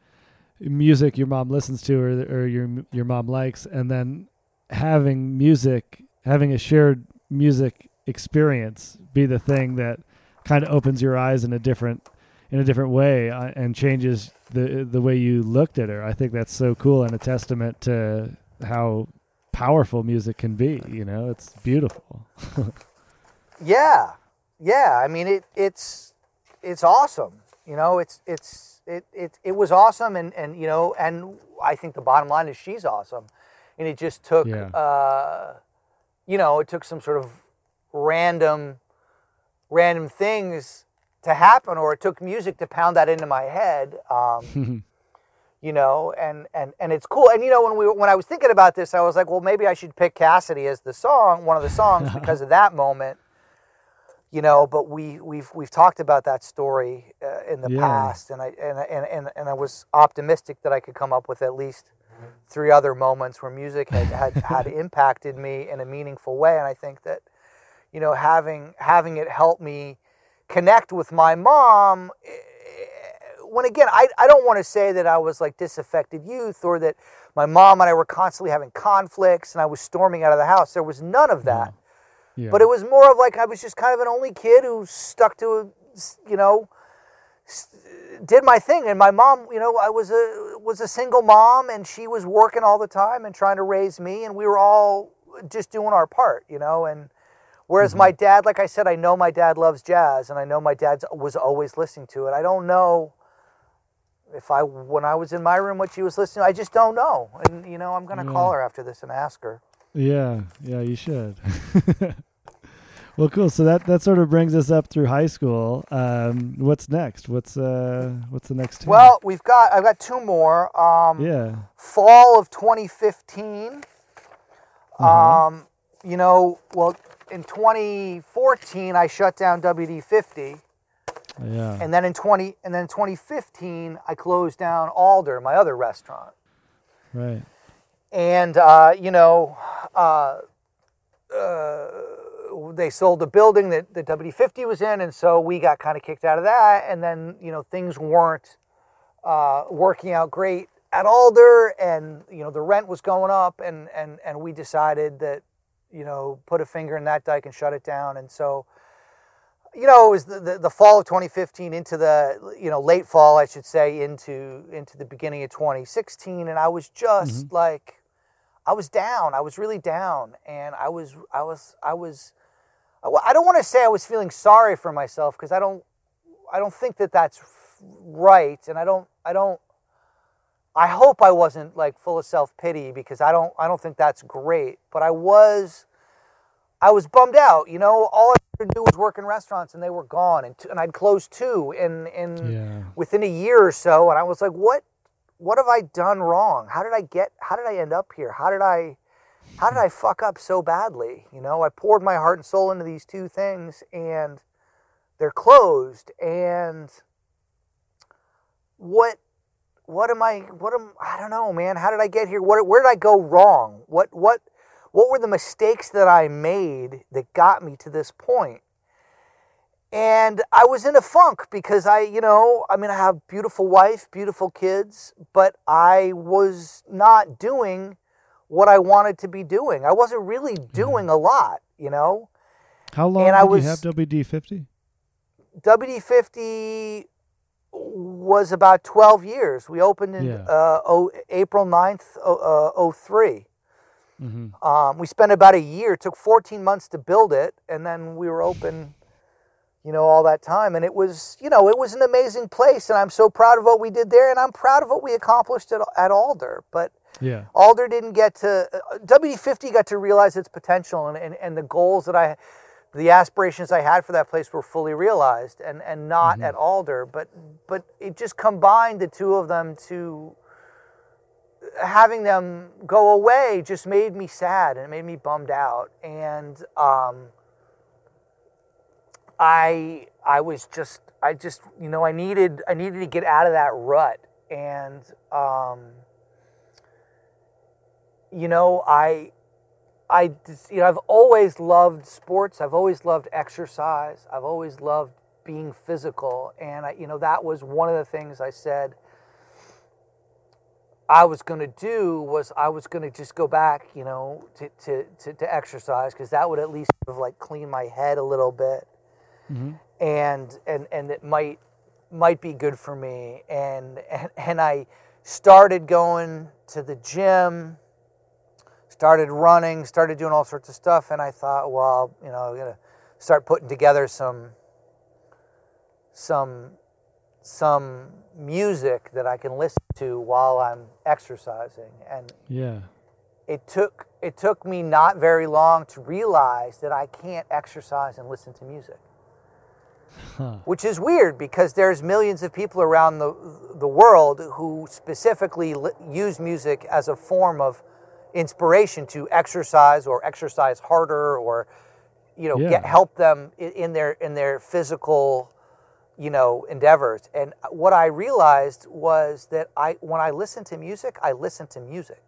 music your mom listens to or, or your your mom likes and then having music, having a shared music experience be the thing that kind of opens your eyes in a different in a different way uh, and changes the the way you looked at her. I think that's so cool and a testament to how powerful music can be, you know? It's beautiful. yeah. Yeah, I mean it it's it's awesome. You know, it's it's it it it was awesome and and you know, and I think the bottom line is she's awesome and it just took, yeah. uh, you know, it took some sort of random, random things to happen, or it took music to pound that into my head. Um, you know, and and and it's cool. And you know, when we when I was thinking about this, I was like, well, maybe I should pick Cassidy as the song, one of the songs, because of that moment. You know, but we we've we've talked about that story uh, in the yeah. past, and I and, and and and I was optimistic that I could come up with at least three other moments where music had, had, had impacted me in a meaningful way. And I think that, you know, having having it help me connect with my mom eh, when again I, I don't want to say that I was like disaffected youth or that my mom and I were constantly having conflicts and I was storming out of the house. There was none of that. Yeah. But it was more of like I was just kind of an only kid who stuck to you know, did my thing and my mom you know i was a was a single mom and she was working all the time and trying to raise me and we were all just doing our part you know and whereas mm-hmm. my dad like i said i know my dad loves jazz and i know my dad was always listening to it i don't know if i when i was in my room what she was listening to, i just don't know and you know i'm going to yeah. call her after this and ask her yeah yeah you should Well, cool. So that that sort of brings us up through high school. Um, what's next? What's uh, what's the next? Two? Well, we've got I've got two more. Um, yeah. Fall of 2015. Uh-huh. Um, you know, well, in 2014 I shut down WD50. Yeah. And then in 20 and then 2015 I closed down Alder, my other restaurant. Right. And uh, you know, uh, uh they sold the building that the WD50 was in, and so we got kind of kicked out of that. And then you know things weren't uh, working out great at Alder, and you know the rent was going up, and and and we decided that you know put a finger in that dike and shut it down. And so you know it was the, the, the fall of 2015 into the you know late fall I should say into into the beginning of 2016, and I was just mm-hmm. like. I was down. I was really down, and I was, I was, I was I don't want to say I was feeling sorry for myself because I don't I don't think that that's right and I don't I don't I hope I wasn't like full of self-pity because I don't I don't think that's great but I was I was bummed out you know all I could do was work in restaurants, and they were gone, and, t- and I'd closed two in in yeah. within a year or so, and I was like, what what have I done wrong? How did I get? How did I end up here? How did I how did I fuck up so badly? You know, I poured my heart and soul into these two things, and they're closed, and what what am I what am I don't know, man. How did I get here? What where did I go wrong? What what what were the mistakes that I made that got me to this point? And I was in a funk because I, you know, I mean I have beautiful wife, beautiful kids, but I was not doing what I wanted to be doing. I wasn't really mm-hmm. doing a lot, you know. How long and did I was, you have WD fifty? WD fifty was about 12 years. We opened in yeah. uh, oh, April 9th, uh, 03. Mm-hmm. Um, we spent about a year. It took 14 months to build it, and then we were open, you know, all that time. And it was, you know, it was an amazing place, and I'm so proud of what we did there, and I'm proud of what we accomplished at, at Alder. But yeah. Alder didn't get to, uh, WD50 got to realize its potential and, and, and the goals that I the aspirations I had for that place were fully realized, and and not mm-hmm. at Alder, but but it just combined the two of them to having them go away just made me sad and it made me bummed out, and um, I I was just I just you know I needed I needed to get out of that rut, and um, you know I I, you know, I've always loved sports. I've always loved exercise. I've always loved being physical, and I, you know, that was one of the things I said I was going to do was I was going to just go back, you know, to to to, to exercise because that would at least sort of like clean my head a little bit, mm-hmm. and and and it might might be good for me, and and and I started going to the gym started running, started doing all sorts of stuff, and I thought, well, you know, I'm gonna start putting together some some some music that I can listen to while I'm exercising. And yeah, it took it took me not very long to realize that I can't exercise and listen to music. Huh. Which is weird because there's millions of people around the the world who specifically use music as a form of inspiration to exercise or exercise harder or you know yeah. get help them in their in their physical you know endeavors. And what i realized was that i when i listen to music i listen to music.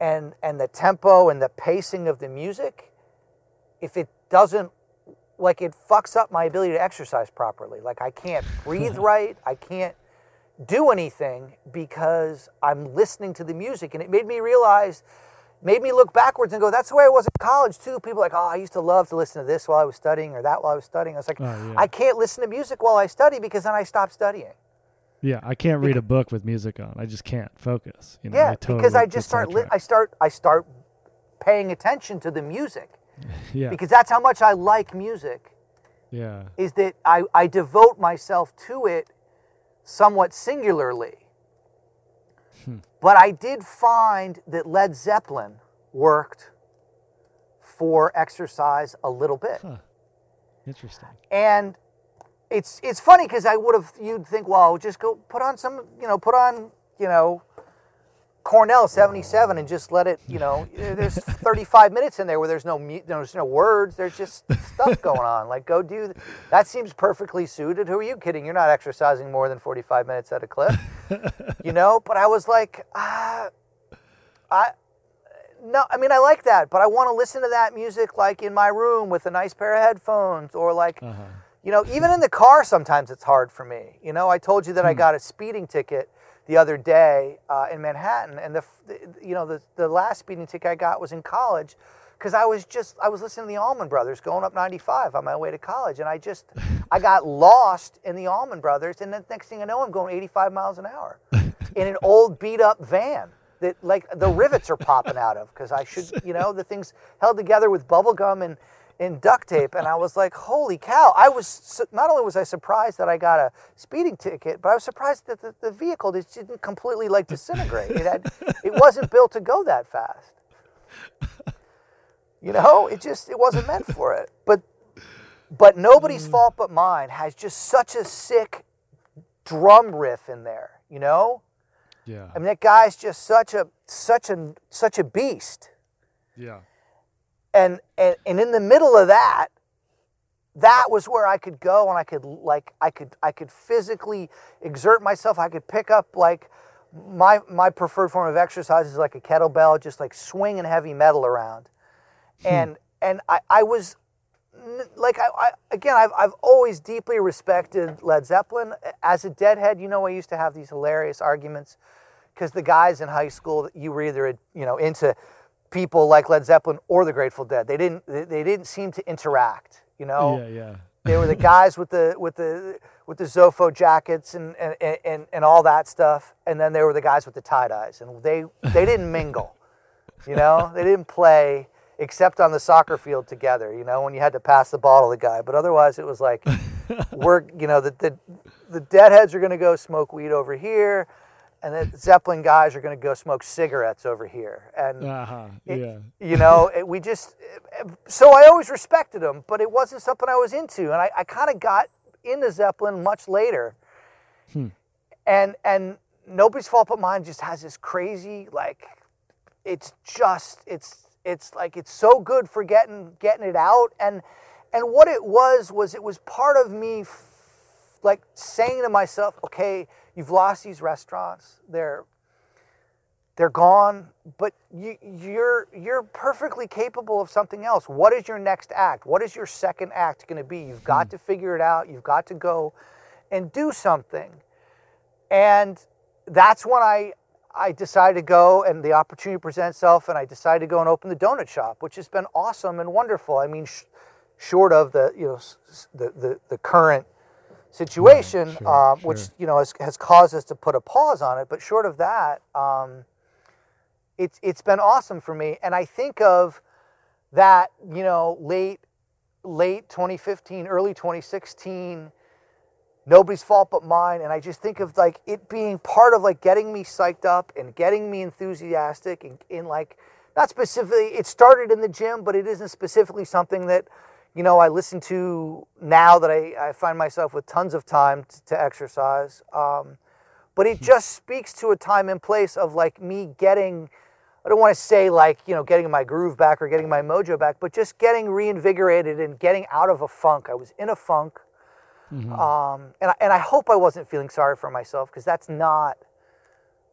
And and the tempo and the pacing of the music if it doesn't like it fucks up my ability to exercise properly. Like i can't breathe right. I can't do anything because I'm listening to the music. And it made me realize, made me look backwards and go, that's the way I was in college too. People like, oh, I used to love to listen to this while I was studying or that while I was studying. I was like, oh, yeah. I can't listen to music while I study because then I stop studying. Yeah, I can't read a book with music on. I just can't focus. You know, yeah, I totally because I just start. Li- I start. I start paying attention to the music. yeah. Because that's how much I like music. Yeah. Is that I, I devote myself to it somewhat singularly. Hmm. But I did find that Led Zeppelin worked for exercise a little bit. Huh. Interesting. And it's it's funny because I would have you'd think, well, just go put on some, you know, put on, you know, Cornell 77 and just let it, you know, there's 35 minutes in there where there's no there's no words, there's just stuff going on. Like go do that seems perfectly suited. Who are you kidding? You're not exercising more than 45 minutes at a clip. you know, but I was like, ah, I no, I mean I like that, but I want to listen to that music like in my room with a nice pair of headphones or like uh-huh. you know, even in the car sometimes it's hard for me. You know, I told you that hmm. I got a speeding ticket the other day uh, in Manhattan, and the, the, you know the the last speeding ticket I got was in college because I was just I was listening to the Allman Brothers going up 95 on my way to college, and I just I got lost in the Allman Brothers, and the next thing I know, I'm going 85 miles an hour in an old beat up van that like the rivets are popping out of because I should you know the thing's held together with bubble gum and in duct tape, and I was like, "Holy cow!" I was not only was I surprised that I got a speeding ticket, but I was surprised that the, the vehicle just didn't completely like disintegrate. It had, it wasn't built to go that fast. You know, it just it wasn't meant for it. But But nobody's mm. fault but mine has just such a sick drum riff in there, you know? Yeah. I mean that guy's just such a such a such a beast. Yeah. And and and in the middle of that, that was where I could go and I could like I could I could physically exert myself. I could pick up like my my preferred form of exercise is like a kettlebell, just like swinging heavy metal around. Hmm. And and I, I was like I, I, again I've, I've always deeply respected led zeppelin as a deadhead you know i used to have these hilarious arguments because the guys in high school that you were either you know into people like led zeppelin or the grateful dead. They didn't they didn't seem to interact you know? Yeah yeah. They were the guys with the with the with the zoso jackets and and, and and all that stuff and then they were the guys with the tie dyes and they they didn't mingle you know? They didn't play except on the soccer field together, you know, when you had to pass the ball to the guy. But otherwise, it was like, we're, you know, the, the, the deadheads are going to go smoke weed over here, and the Zeppelin guys are going to go smoke cigarettes over here. And, uh-huh. it, yeah. you know, it, we just, so I always respected them, but it wasn't something I was into. And I, I kind of got into Zeppelin much later. Hmm. And, and nobody's fault but mine just has this crazy, like, it's just, it's, it's like it's so good for getting getting it out and and what it was was it was part of me f- like saying to myself okay you've lost these restaurants. They're they're gone but you, you're you're perfectly capable of something else. What is your next act? What is your second act going to be? You've got hmm. to figure it out. You've got to go and do something. And that's when i I decided to go, and the opportunity presented itself, and I decided to go and open the donut shop, which has been awesome and wonderful. I mean, sh- short of the you know the the, the current situation, yeah, sure, um, sure. which you know has, has caused us to put a pause on it, but short of that, um, it's it's been awesome for me, and I think of that you know late late 2015, early 2016 nobody's fault but mine. And i just think of like it being part of like getting me psyched up and getting me enthusiastic and in like not specifically it started in the gym but it isn't specifically something that you know i listen to now that i, I find myself with tons of time to, to exercise um, but it hmm. just speaks to a time and place of like me getting i don't want to say like you know getting my groove back or getting my mojo back but just getting reinvigorated and getting out of a funk i was in a funk Mm-hmm. Um, and, I, and I hope I wasn't feeling sorry for myself because that's not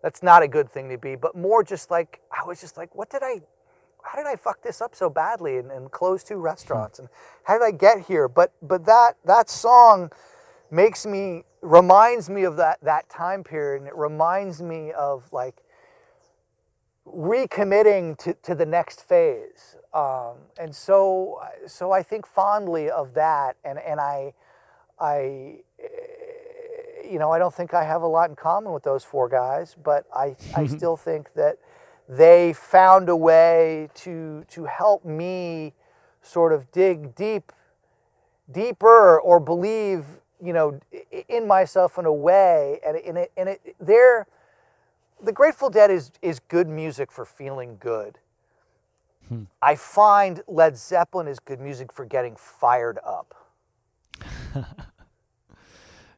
that's not a good thing to be. But more just like I was just like, what did I? How did I fuck this up so badly and, and close two restaurants? And how did I get here? But but that that song makes me reminds me of that that time period, and it reminds me of like recommitting to, to the next phase. Um, and so so I think fondly of that, and and I I, eh, you know, I don't think I have a lot in common with those four guys, but I, I still think that they found a way to to help me sort of dig deep, deeper, or believe, you know, in myself in a way, and in it, and it, they're the Grateful Dead is is good music for feeling good. Hmm. I find Led Zeppelin is good music for getting fired up.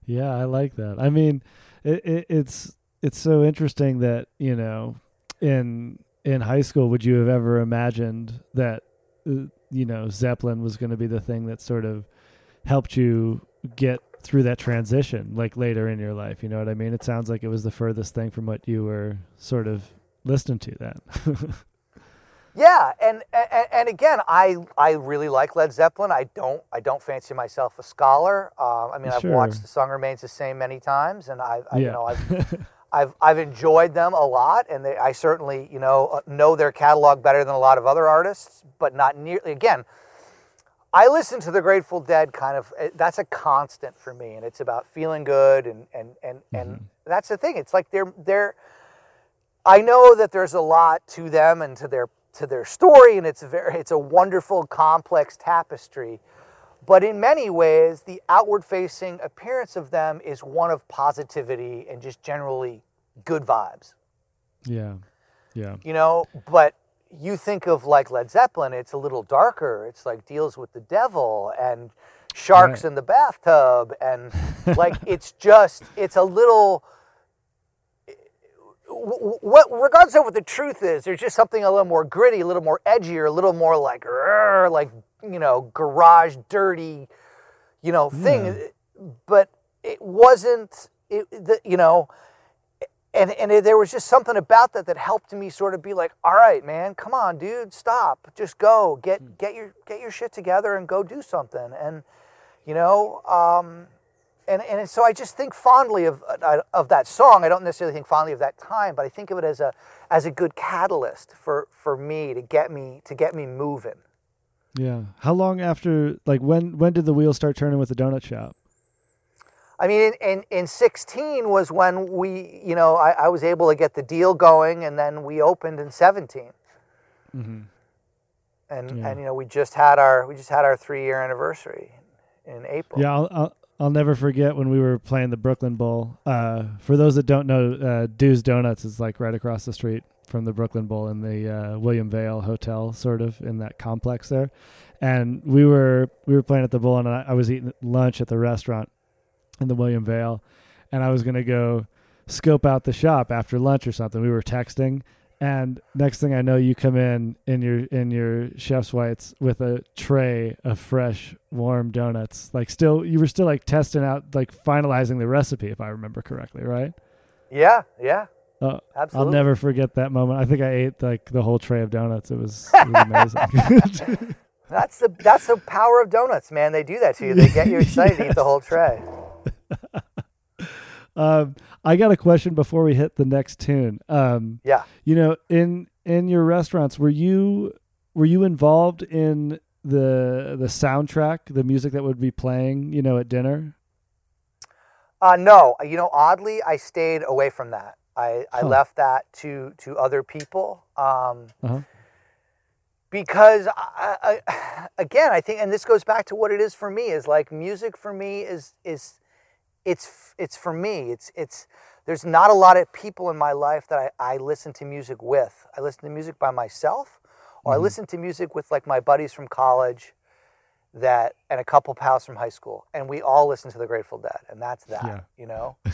yeah, I like that. I mean, it, it, it's it's so interesting that you know in in high school would you have ever imagined that uh, you know Zeppelin was going to be the thing that sort of helped you get through that transition like later in your life you know what i mean it sounds like it was the furthest thing from what you were sort of listening to that Yeah, and, and and again, I I really like Led Zeppelin. I don't I don't fancy myself a scholar. Uh, I mean, I've watched "The Song Remains the Same" many times, and I, I yeah. you know I've I've I've enjoyed them a lot, and they, I certainly you know uh, know their catalog better than a lot of other artists, but not nearly. Again, I listen to the Grateful Dead kind of. Eh, that's a constant for me, and it's about feeling good, and and and mm-hmm. and that's the thing. It's like they're they're. I know that there's a lot to them and to their to their story, and it's very it's a wonderful, complex tapestry. But in many ways, the outward facing appearance of them is one of positivity and just generally good vibes. Yeah. Yeah. You know, but you think of like Led Zeppelin, it's a little darker. It's like deals with the devil and sharks right. in the bathtub and like it's just it's a little what regardless of what the truth is there's just something a little more gritty a little more edgy or a little more like like you know garage dirty you know thing but it wasn't it, the, you know and and it, there was just something about that that helped me sort of be like all right man come on dude stop just go get hmm. get your get your shit together and go do something and you know um, and and so I just think fondly of uh, of that song. I don't necessarily think fondly of that time, but I think of it as a as a good catalyst for for me to get me to get me moving. Yeah. How long after like when when did the wheels start turning with the donut shop? I mean, in, in, in 16 was when we, you know, I, I was able to get the deal going, and then we opened in 17. Mm-hmm. And yeah. and you know, we just had our we just had our three year anniversary in April. Yeah, I'll, I'll, I'll never forget when we were playing the Brooklyn Bowl. Uh, for those that don't know, uh, Du's Donuts is like right across the street from the Brooklyn Bowl in the uh, William Vale Hotel, sort of in that complex there. And we were we were playing at the Bowl, and I, I was eating lunch at the restaurant in the William Vale, and I was gonna go scope out the shop after lunch or something. We were texting, and next thing I know, you come in in your in your chef's whites with a tray of fresh, warm donuts. Like still, you were still like testing out, like finalizing the recipe, if I remember correctly, right? Yeah, yeah. Uh. I'll never forget that moment. I think I ate like the whole tray of donuts. It was, it was amazing. that's the that's the power of donuts, man. They do that to you. They get you excited yes. to eat the whole tray. Um, I got a question before we hit the next tune. Um, yeah. You know, in in your restaurants, were you were you involved in the the soundtrack, the music that would be playing, you know, at dinner? Uh, no, you know, oddly, I stayed away from that. I, I left that to to other people. Um, uh-huh. Because I, I, again, I think, and this goes back to what it is for me. Is like music for me is is it's it's for me. It's it's there's not a lot of people in my life that I, I listen to music with. I listen to music by myself, or mm-hmm. I listen to music with like my buddies from college, that and a couple pals from high school, and we all listen to the Grateful Dead, and that's that. Yeah. You know.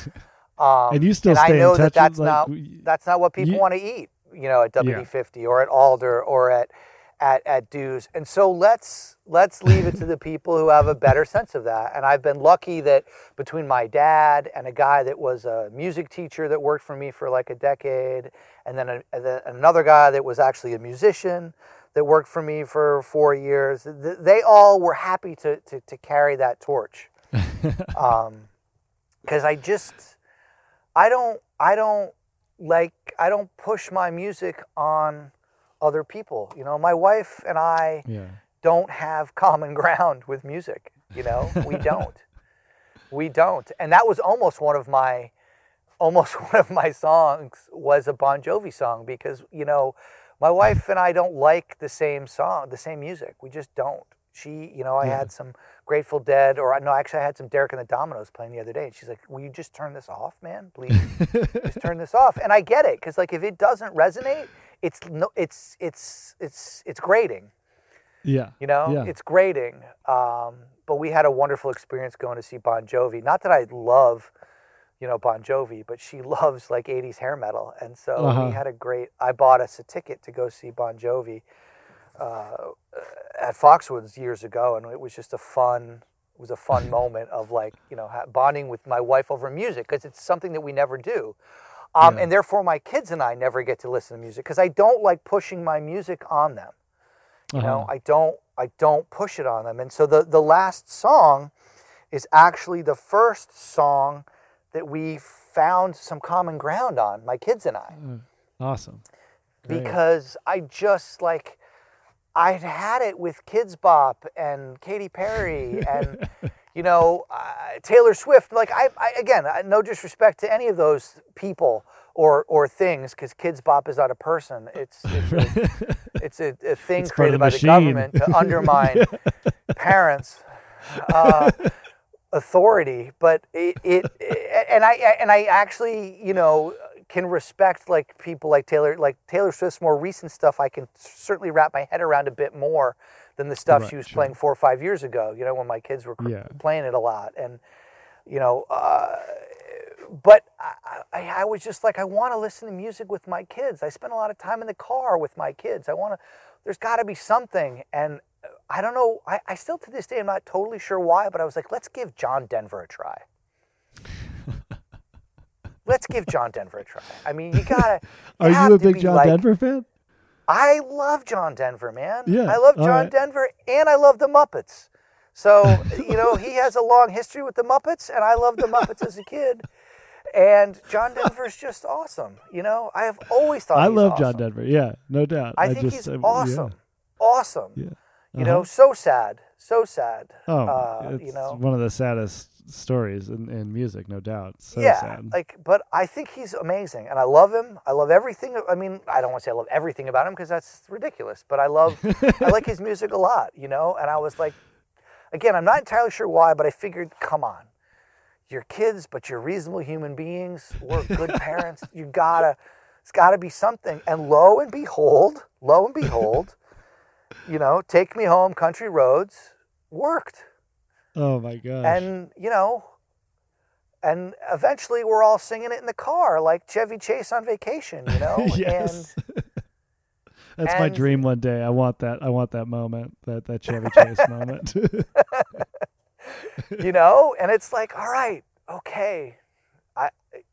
Um, and you still and I know that that's like, not that's not what people you, want to eat. You know, at WD50 yeah. or at Alder or at at, at Du's. And so let's let's leave it to the people who have a better sense of that. And I've been lucky that between my dad and a guy that was a music teacher that worked for me for like a decade, and then a, another guy that was actually a musician that worked for me for four years, they all were happy to, to, to carry that torch. Because um, I just, I don't, I don't like, I don't push my music on other people. You know, my wife and I yeah. don't have common ground with music. You know, we don't. we don't. And that was almost one of my almost one of my songs was a Bon Jovi song because, you know, my wife and I don't like the same song, the same music. We just don't. She, you know, I yeah. had some Grateful Dead, or no, actually, I had some Derek and the Dominos playing the other day, and she's like, "Will you just turn this off, man? Please, just turn this off." And I get it, because like if it doesn't resonate, it's no, it's it's it's it's grating. Yeah. You know, yeah. it's grating. Um, but we had a wonderful experience going to see Bon Jovi. Not that I love, you know, Bon Jovi, but she loves like 80s hair metal. And so uh-huh. we had a great, I bought us a ticket to go see Bon Jovi uh, at Foxwoods years ago. And it was just a fun, it was a fun moment of like, you know, bonding with my wife over music because it's something that we never do. Um, yeah. And therefore, my kids and I never get to listen to music because I don't like pushing my music on them. You uh-huh. know, I don't, I don't push it on them. And so the the last song is actually the first song that we found some common ground on, my kids and I. Mm, awesome. Great. Because I just like I'd had it with Kidz Bop and Katy Perry and you know uh, Taylor Swift. Like I, I again, no disrespect to any of those people or or things, because Kidz Bop is not a person. It's it's a, it's a, a thing it's created by the government to undermine parents. Uh, authority but it, it, it, and i and i actually you know can respect like people like Taylor, like Taylor Swift's more recent stuff. I can certainly wrap my head around a bit more than the stuff right, she was sure. playing four or five years ago. You know, when my kids were yeah. playing it a lot, and you know, uh, but I, I, I, was just like, I want to listen to music with my kids. I spend a lot of time in the car with my kids. I want to. There's got to be something, and I don't know. I, I still to this day I'm not totally sure why, but I was like, let's give John Denver a try. Let's give John Denver a try. I mean, you gotta. Are you, a big John like, Denver fan? I love John Denver, man. Yeah, I love John right. Denver, and I love the Muppets. So you know, he has a long history with the Muppets, and I loved the Muppets as a kid. And John Denver's just awesome. You know, I have always thought. I love awesome. John Denver. Yeah, no doubt. I, I think just, he's awesome. Yeah. Awesome. Yeah. You uh-huh. know, so sad, so sad. Oh, uh, you know, one of the saddest stories and, in music, no doubt. So yeah, sad. like, but I think he's amazing, and I love him. I love everything. I mean, I don't want to say I love everything about him because that's ridiculous, but I love, I like his music a lot, you know. And I was like, again, I'm not entirely sure why, but I figured, come on, you're kids, but you're reasonable human beings. We're good parents. You gotta, it's gotta be something. And lo and behold, lo and behold, you know, take me home, country roads worked Oh my gosh. And, you know, and eventually we're all singing it in the car like Chevy Chase on vacation, you know? yes. And, That's and, my dream one day. I want that. I want that moment, that, that Chevy Chase moment. you know, and it's like, all right, okay. I,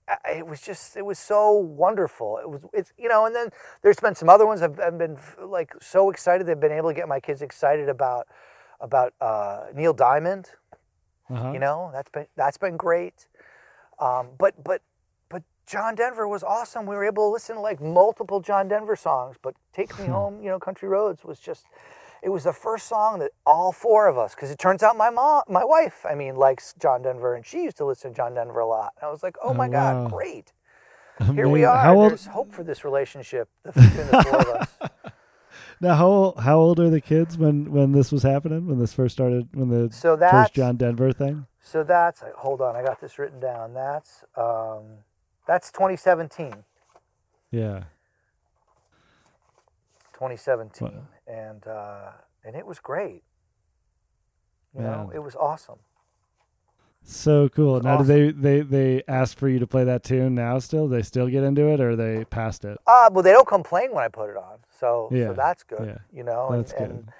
I, it was just, it was so wonderful. It was, it's, you know, and then there's been some other ones I've, I've been like so excited. They've been able to get my kids excited about, about uh, Neil Diamond. Uh-huh. You know, that's been that's been great. Um, but but but John Denver was awesome. We were able to listen to like multiple John Denver songs. But "Take Me hmm. Home," you know, "Country Roads" was just. It was the first song that all four of us, because it turns out my mom, my wife, I mean, likes John Denver, and she used to listen to John Denver a lot. And I was like, oh, oh my wow. God, great! Here we are. How old... There's hope for this relationship between the four of us. Now, how how old are the kids when when this was happening? When this first started? When the so first John Denver thing? So that's hold on, I got this written down. That's um, that's 2017. Yeah. 2017, what? and uh, and it was great. You Man. know, it was awesome. So cool. Now, awesome. do they, they they ask for you to play that tune now? Still, they still get into it, or they passed it? Uh, well, they don't complain when I put it on, so yeah. so that's good. Yeah. You know, that's and, good. And,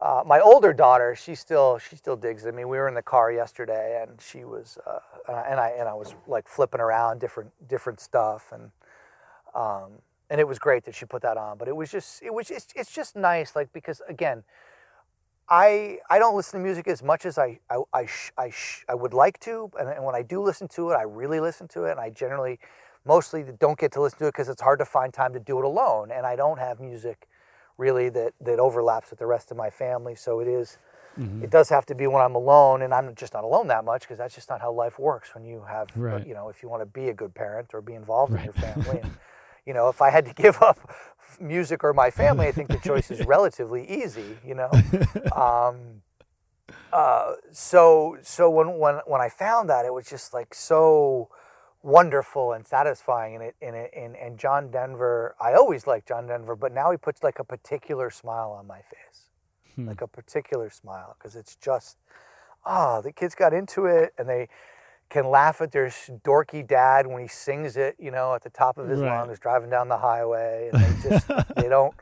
uh, my older daughter, she still she still digs it. I mean, we were in the car yesterday, and she was uh, and I and I was like flipping around different different stuff, and um, and it was great that she put that on. But it was just it was just, it's just nice, like because again I I don't listen to music as much as I I I, sh, I, sh, I would like to, and, and, when I do listen to it, I really listen to it, and I generally mostly don't get to listen to it because it's hard to find time to do it alone, and I don't have music really that that overlaps with the rest of my family, so it is, mm-hmm. it does have to be when I'm alone, and I'm just not alone that much because that's just not how life works when you have right. you know if you want to be a good parent or be involved right. in your family. And, you know, if I had to give up music or my family, I think the choice is relatively easy. You know, um, uh, so so when when when I found that, it was just like so wonderful and satisfying and it and it and, and John Denver I always liked John Denver but now he puts like a particular smile on my face hmm. like a particular smile because it's just oh the kids got into it and they can laugh at their dorky dad when he sings it, you know, at the top of his right. lungs, driving down the highway, and they just they don't.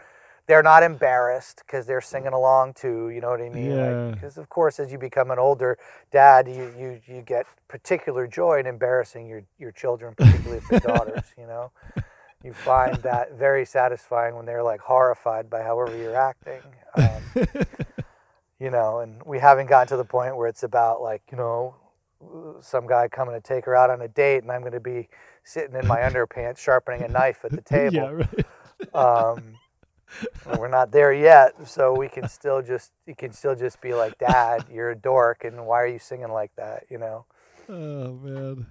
They're not embarrassed because they're singing along too. You know what I mean? Yeah. Because like, of course, as you become an older dad, you, you you get particular joy in embarrassing your your children, particularly if they're daughters. You know, you find that very satisfying when they're like horrified by however you're acting. Um, you know, and we haven't gotten to the point where it's about like you know some guy coming to take her out on a date, and I'm going to be sitting in my underpants sharpening a knife at the table. yeah, right. um, we're not there yet, so we can still just you can still just be like, Dad, you're a dork, and why are you singing like that? You know. Oh man,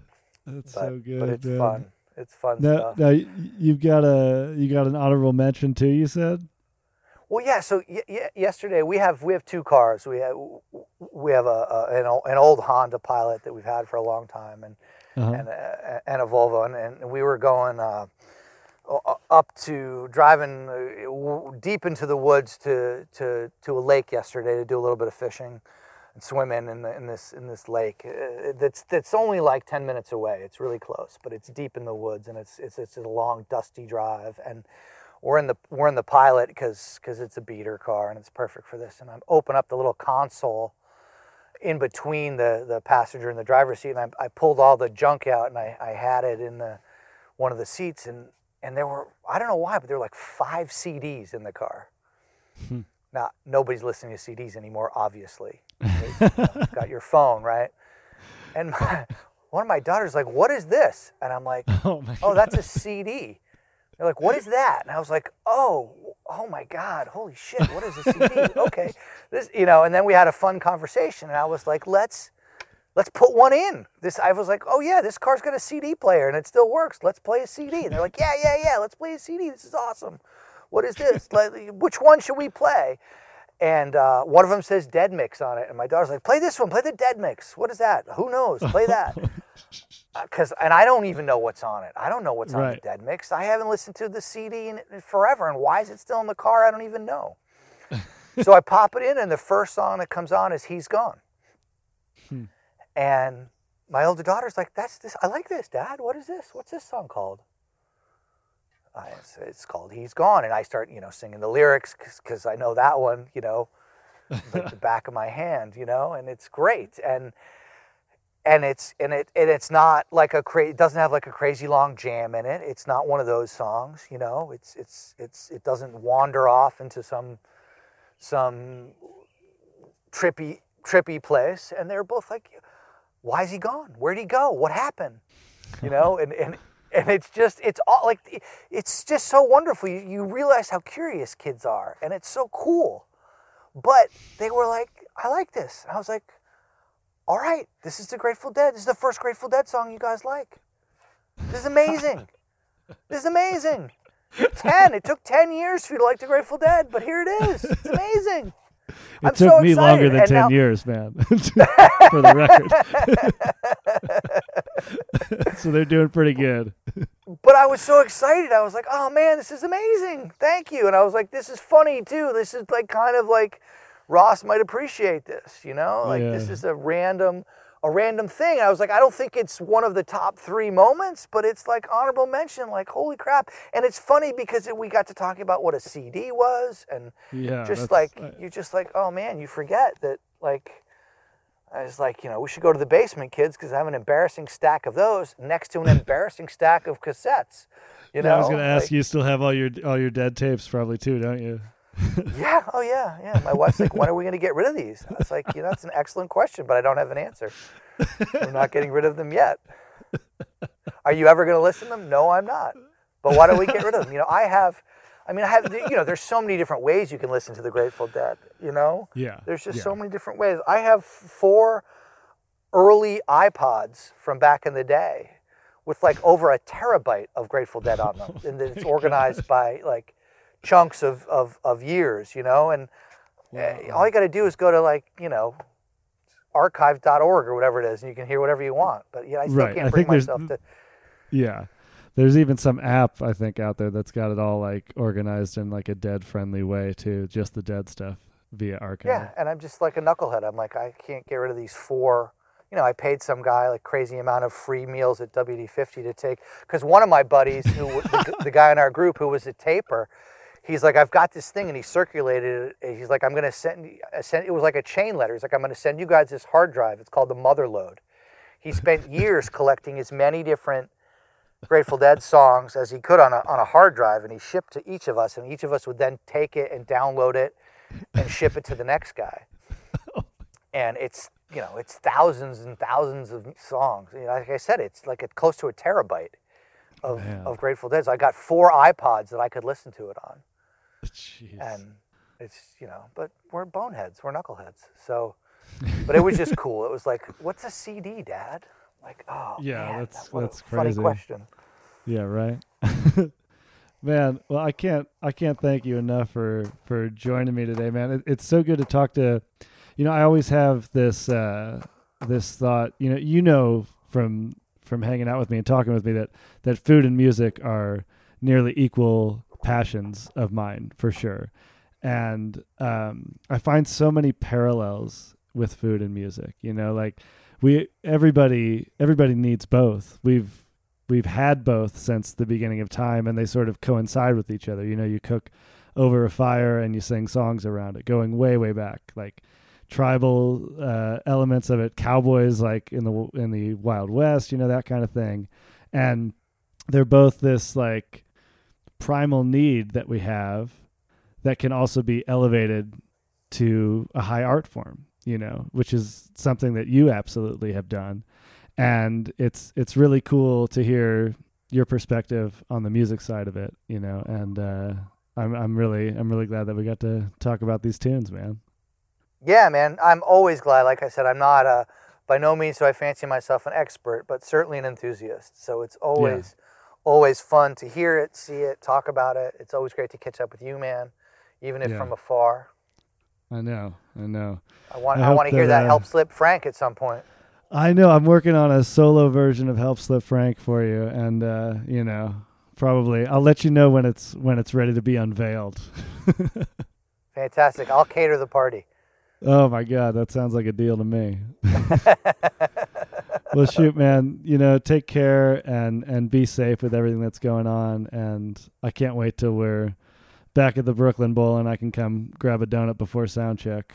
that's but, so good. But it's man. fun. It's fun now, stuff. Now you've got a you got an honorable mention too. You said. Well, yeah. So y- y- yesterday we have we have two cars. We have we have a, a an, an, old Honda Pilot that we've had for a long time, and uh-huh. and uh, and a Volvo, and, and we were going uh, up to driving uh, deep into the woods to to to a lake yesterday to do a little bit of fishing and swimming in the, in this in this lake. Uh, that's that's only like ten minutes away. It's really close, but it's deep in the woods, and it's it's it's a long dusty drive and we're in the we're in the pilot because because it's a beater car and it's perfect for this. And I open up the little console in between the the passenger and the driver's seat, and I, I pulled all the junk out and I, I had it in the one of the seats, and and there were I don't know why, but there were like five CDs in the car. Hmm. Now nobody's listening to CDs anymore, obviously. you got your phone right, and my, one of my daughters like, "What is this?" And I'm like, "Oh, oh that's a CD." They're like, "What is that?" And I was like, "Oh, oh my God, holy shit, what is a CD?" okay, this, you know. And then we had a fun conversation, and I was like, "Let's, let's put one in." This, I was like, "Oh yeah, this car's got a CD player, and it still works. Let's play a CD." And they're like, "Yeah, yeah, yeah, let's play a CD. This is awesome. What is this? like, which one should we play?" And uh, one of them says Dead Mix on it, and my daughter's like, "Play this one. Play the Dead Mix. What is that? Who knows? Play that." because uh, and I don't even know what's on it. I don't know what's on the dead mix. I haven't listened to the CD in, in forever, and why is it still in the car? I don't even know. so I pop it in, and the first song that comes on is "He's Gone,". And my older daughter's like, "That's this. I like this, Dad. What is this? What's this song called?" I, it's, it's, called "He's Gone," and I start, you know, singing the lyrics because I know that one, you know, like the back of my hand, you know, and it's great and and it's and it and it's not like a cra- it doesn't have like a crazy long jam in it. It's not one of those songs, you know. It's it's it's it doesn't wander off into some some trippy trippy place. And they're both like, "Why is he gone? Where'd he go? What happened?" You know, and and and it's just it's all like it's just so wonderful. You, you realize how curious kids are, and it's so cool. But they were like, "I like this." And I was like all right, this is the Grateful Dead. This is the first Grateful Dead song you guys like. This is amazing. this is amazing. 10. It took 10 years for you to like the Grateful Dead, but here it is. It's amazing. It I'm took so me longer than and 10 now... years, man, for the record. so they're doing pretty good. But I was so excited. I was like, oh man, this is amazing. Thank you. And I was like, this is funny too. This is like kind of like Ross might appreciate this, you know? Like yeah. this is a random a random thing. I was like, I don't think it's one of the top three moments, but it's like honorable mention. Like, holy crap! And it's funny because we got to talking about what a CD was, and yeah, just like uh, you just like, oh man, you forget that like. I was like, you know, we should go to the basement, kids, because I have an embarrassing stack of those next to an embarrassing stack of cassettes. You know, I was going to ask like, you, still have all your all your dead tapes, probably too, don't you? yeah. Oh, yeah. Yeah. My wife's like, when are we going to get rid of these? I was like, you know, that's an excellent question, but I don't have an answer. We're not getting rid of them yet. Are you ever going to listen to them? No, I'm not. But why don't we get rid of them? You know, I have. I mean, I have. You know, there's so many different ways you can listen to the Grateful Dead. You know. Yeah. There's just yeah. so many different ways. I have four early iPods from back in the day with like over a terabyte of Grateful Dead on them, and it's organized by like chunks of, of, of years, you know, and yeah. all you got to do is go to like, you know, archive.org or whatever it is, and you can hear whatever you want. But yeah, I still right. can't bring myself to. Yeah. There's even some app I think out there that's got it all like organized in like a dead friendly way too, just the dead stuff via archive. Yeah, and I'm just like a knucklehead. I'm like I can't get rid of these four. You know, I paid some guy like crazy amount of free meals at WD50 to take because one of my buddies, who the, the guy in our group who was a taper, he's like, I've got this thing, and he circulated it. He's like, I'm going to send, uh, send. It was like a chain letter. He's like, I'm going to send you guys this hard drive. It's called the Motherlode. He spent years collecting as many different Grateful Dead songs as he could on a on a hard drive, and he shipped to each of us, and each of us would then take it and download it and ship it to the next guy. And it's you know it's thousands and thousands of songs. You know, like I said, it's like a, close to a terabyte of, of Grateful Dead. So I got four iPods that I could listen to it on. Jeez. And it's you know, but we're boneheads, we're knuckleheads. So, but it was just cool. It was like, what's a CD, Dad? Like, oh yeah, man, that's that, that's crazy. Funny question. Yeah, right. man, well, I can't I can't thank you enough for for joining me today, man. It, it's so good to talk to. You know, I always have this uh this thought. You know, you know from from hanging out with me and talking with me that that food and music are nearly equal passions of mine for sure. And um, I find so many parallels with food and music. You know, like we everybody everybody needs both. We've we've had both since the beginning of time, and they sort of coincide with each other. You know, you cook over a fire and you sing songs around it, going way way back, like tribal uh, elements of it, cowboys like in the in the Wild West, you know that kind of thing, and they're both this like primal need that we have that can also be elevated to a high art form, you know, which is something that you absolutely have done, and it's it's really cool to hear your perspective on the music side of it, you know, and uh, I'm I'm really I'm really glad that we got to talk about these tunes, man. Yeah, man. I'm always glad. Like I said, I'm not a, by no means do I fancy myself an expert, but certainly an enthusiast. So it's always, yeah. Always fun to hear it, see it, talk about it. It's always great to catch up with you, man, even if yeah. from afar. I know, I know. I want, I, I want to hear that, that uh, Help Slip Frank at some point. I know. I'm working on a solo version of Help Slip Frank for you, and uh, you know, probably I'll let you know when it's when it's ready to be unveiled. Fantastic! I'll cater the party. Oh my god, that sounds like a deal to me. well, shoot, man. You know, take care and and be safe with everything that's going on. And I can't wait till we're back at the Brooklyn Bowl and I can come grab a donut before sound check.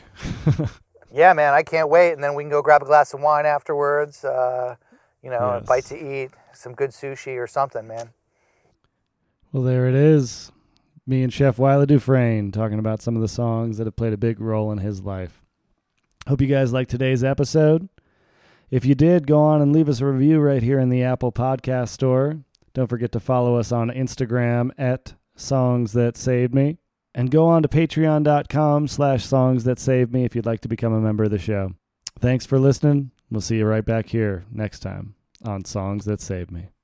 yeah, man, I can't wait. And then we can go grab a glass of wine afterwards. Uh, you know, yes. a bite to eat, some good sushi or something, man. Well, there it is me and Chef Wylie Dufresne talking about some of the songs that have played a big role in his life. Hope you guys liked today's episode. If you did, go on and leave us a review right here in the Apple Podcast Store. Don't forget to follow us on Instagram at Songs That Saved Me. And go on to patreon.com slash songs that saved me if you'd like to become a member of the show. Thanks for listening. We'll see you right back here next time on Songs That Saved Me.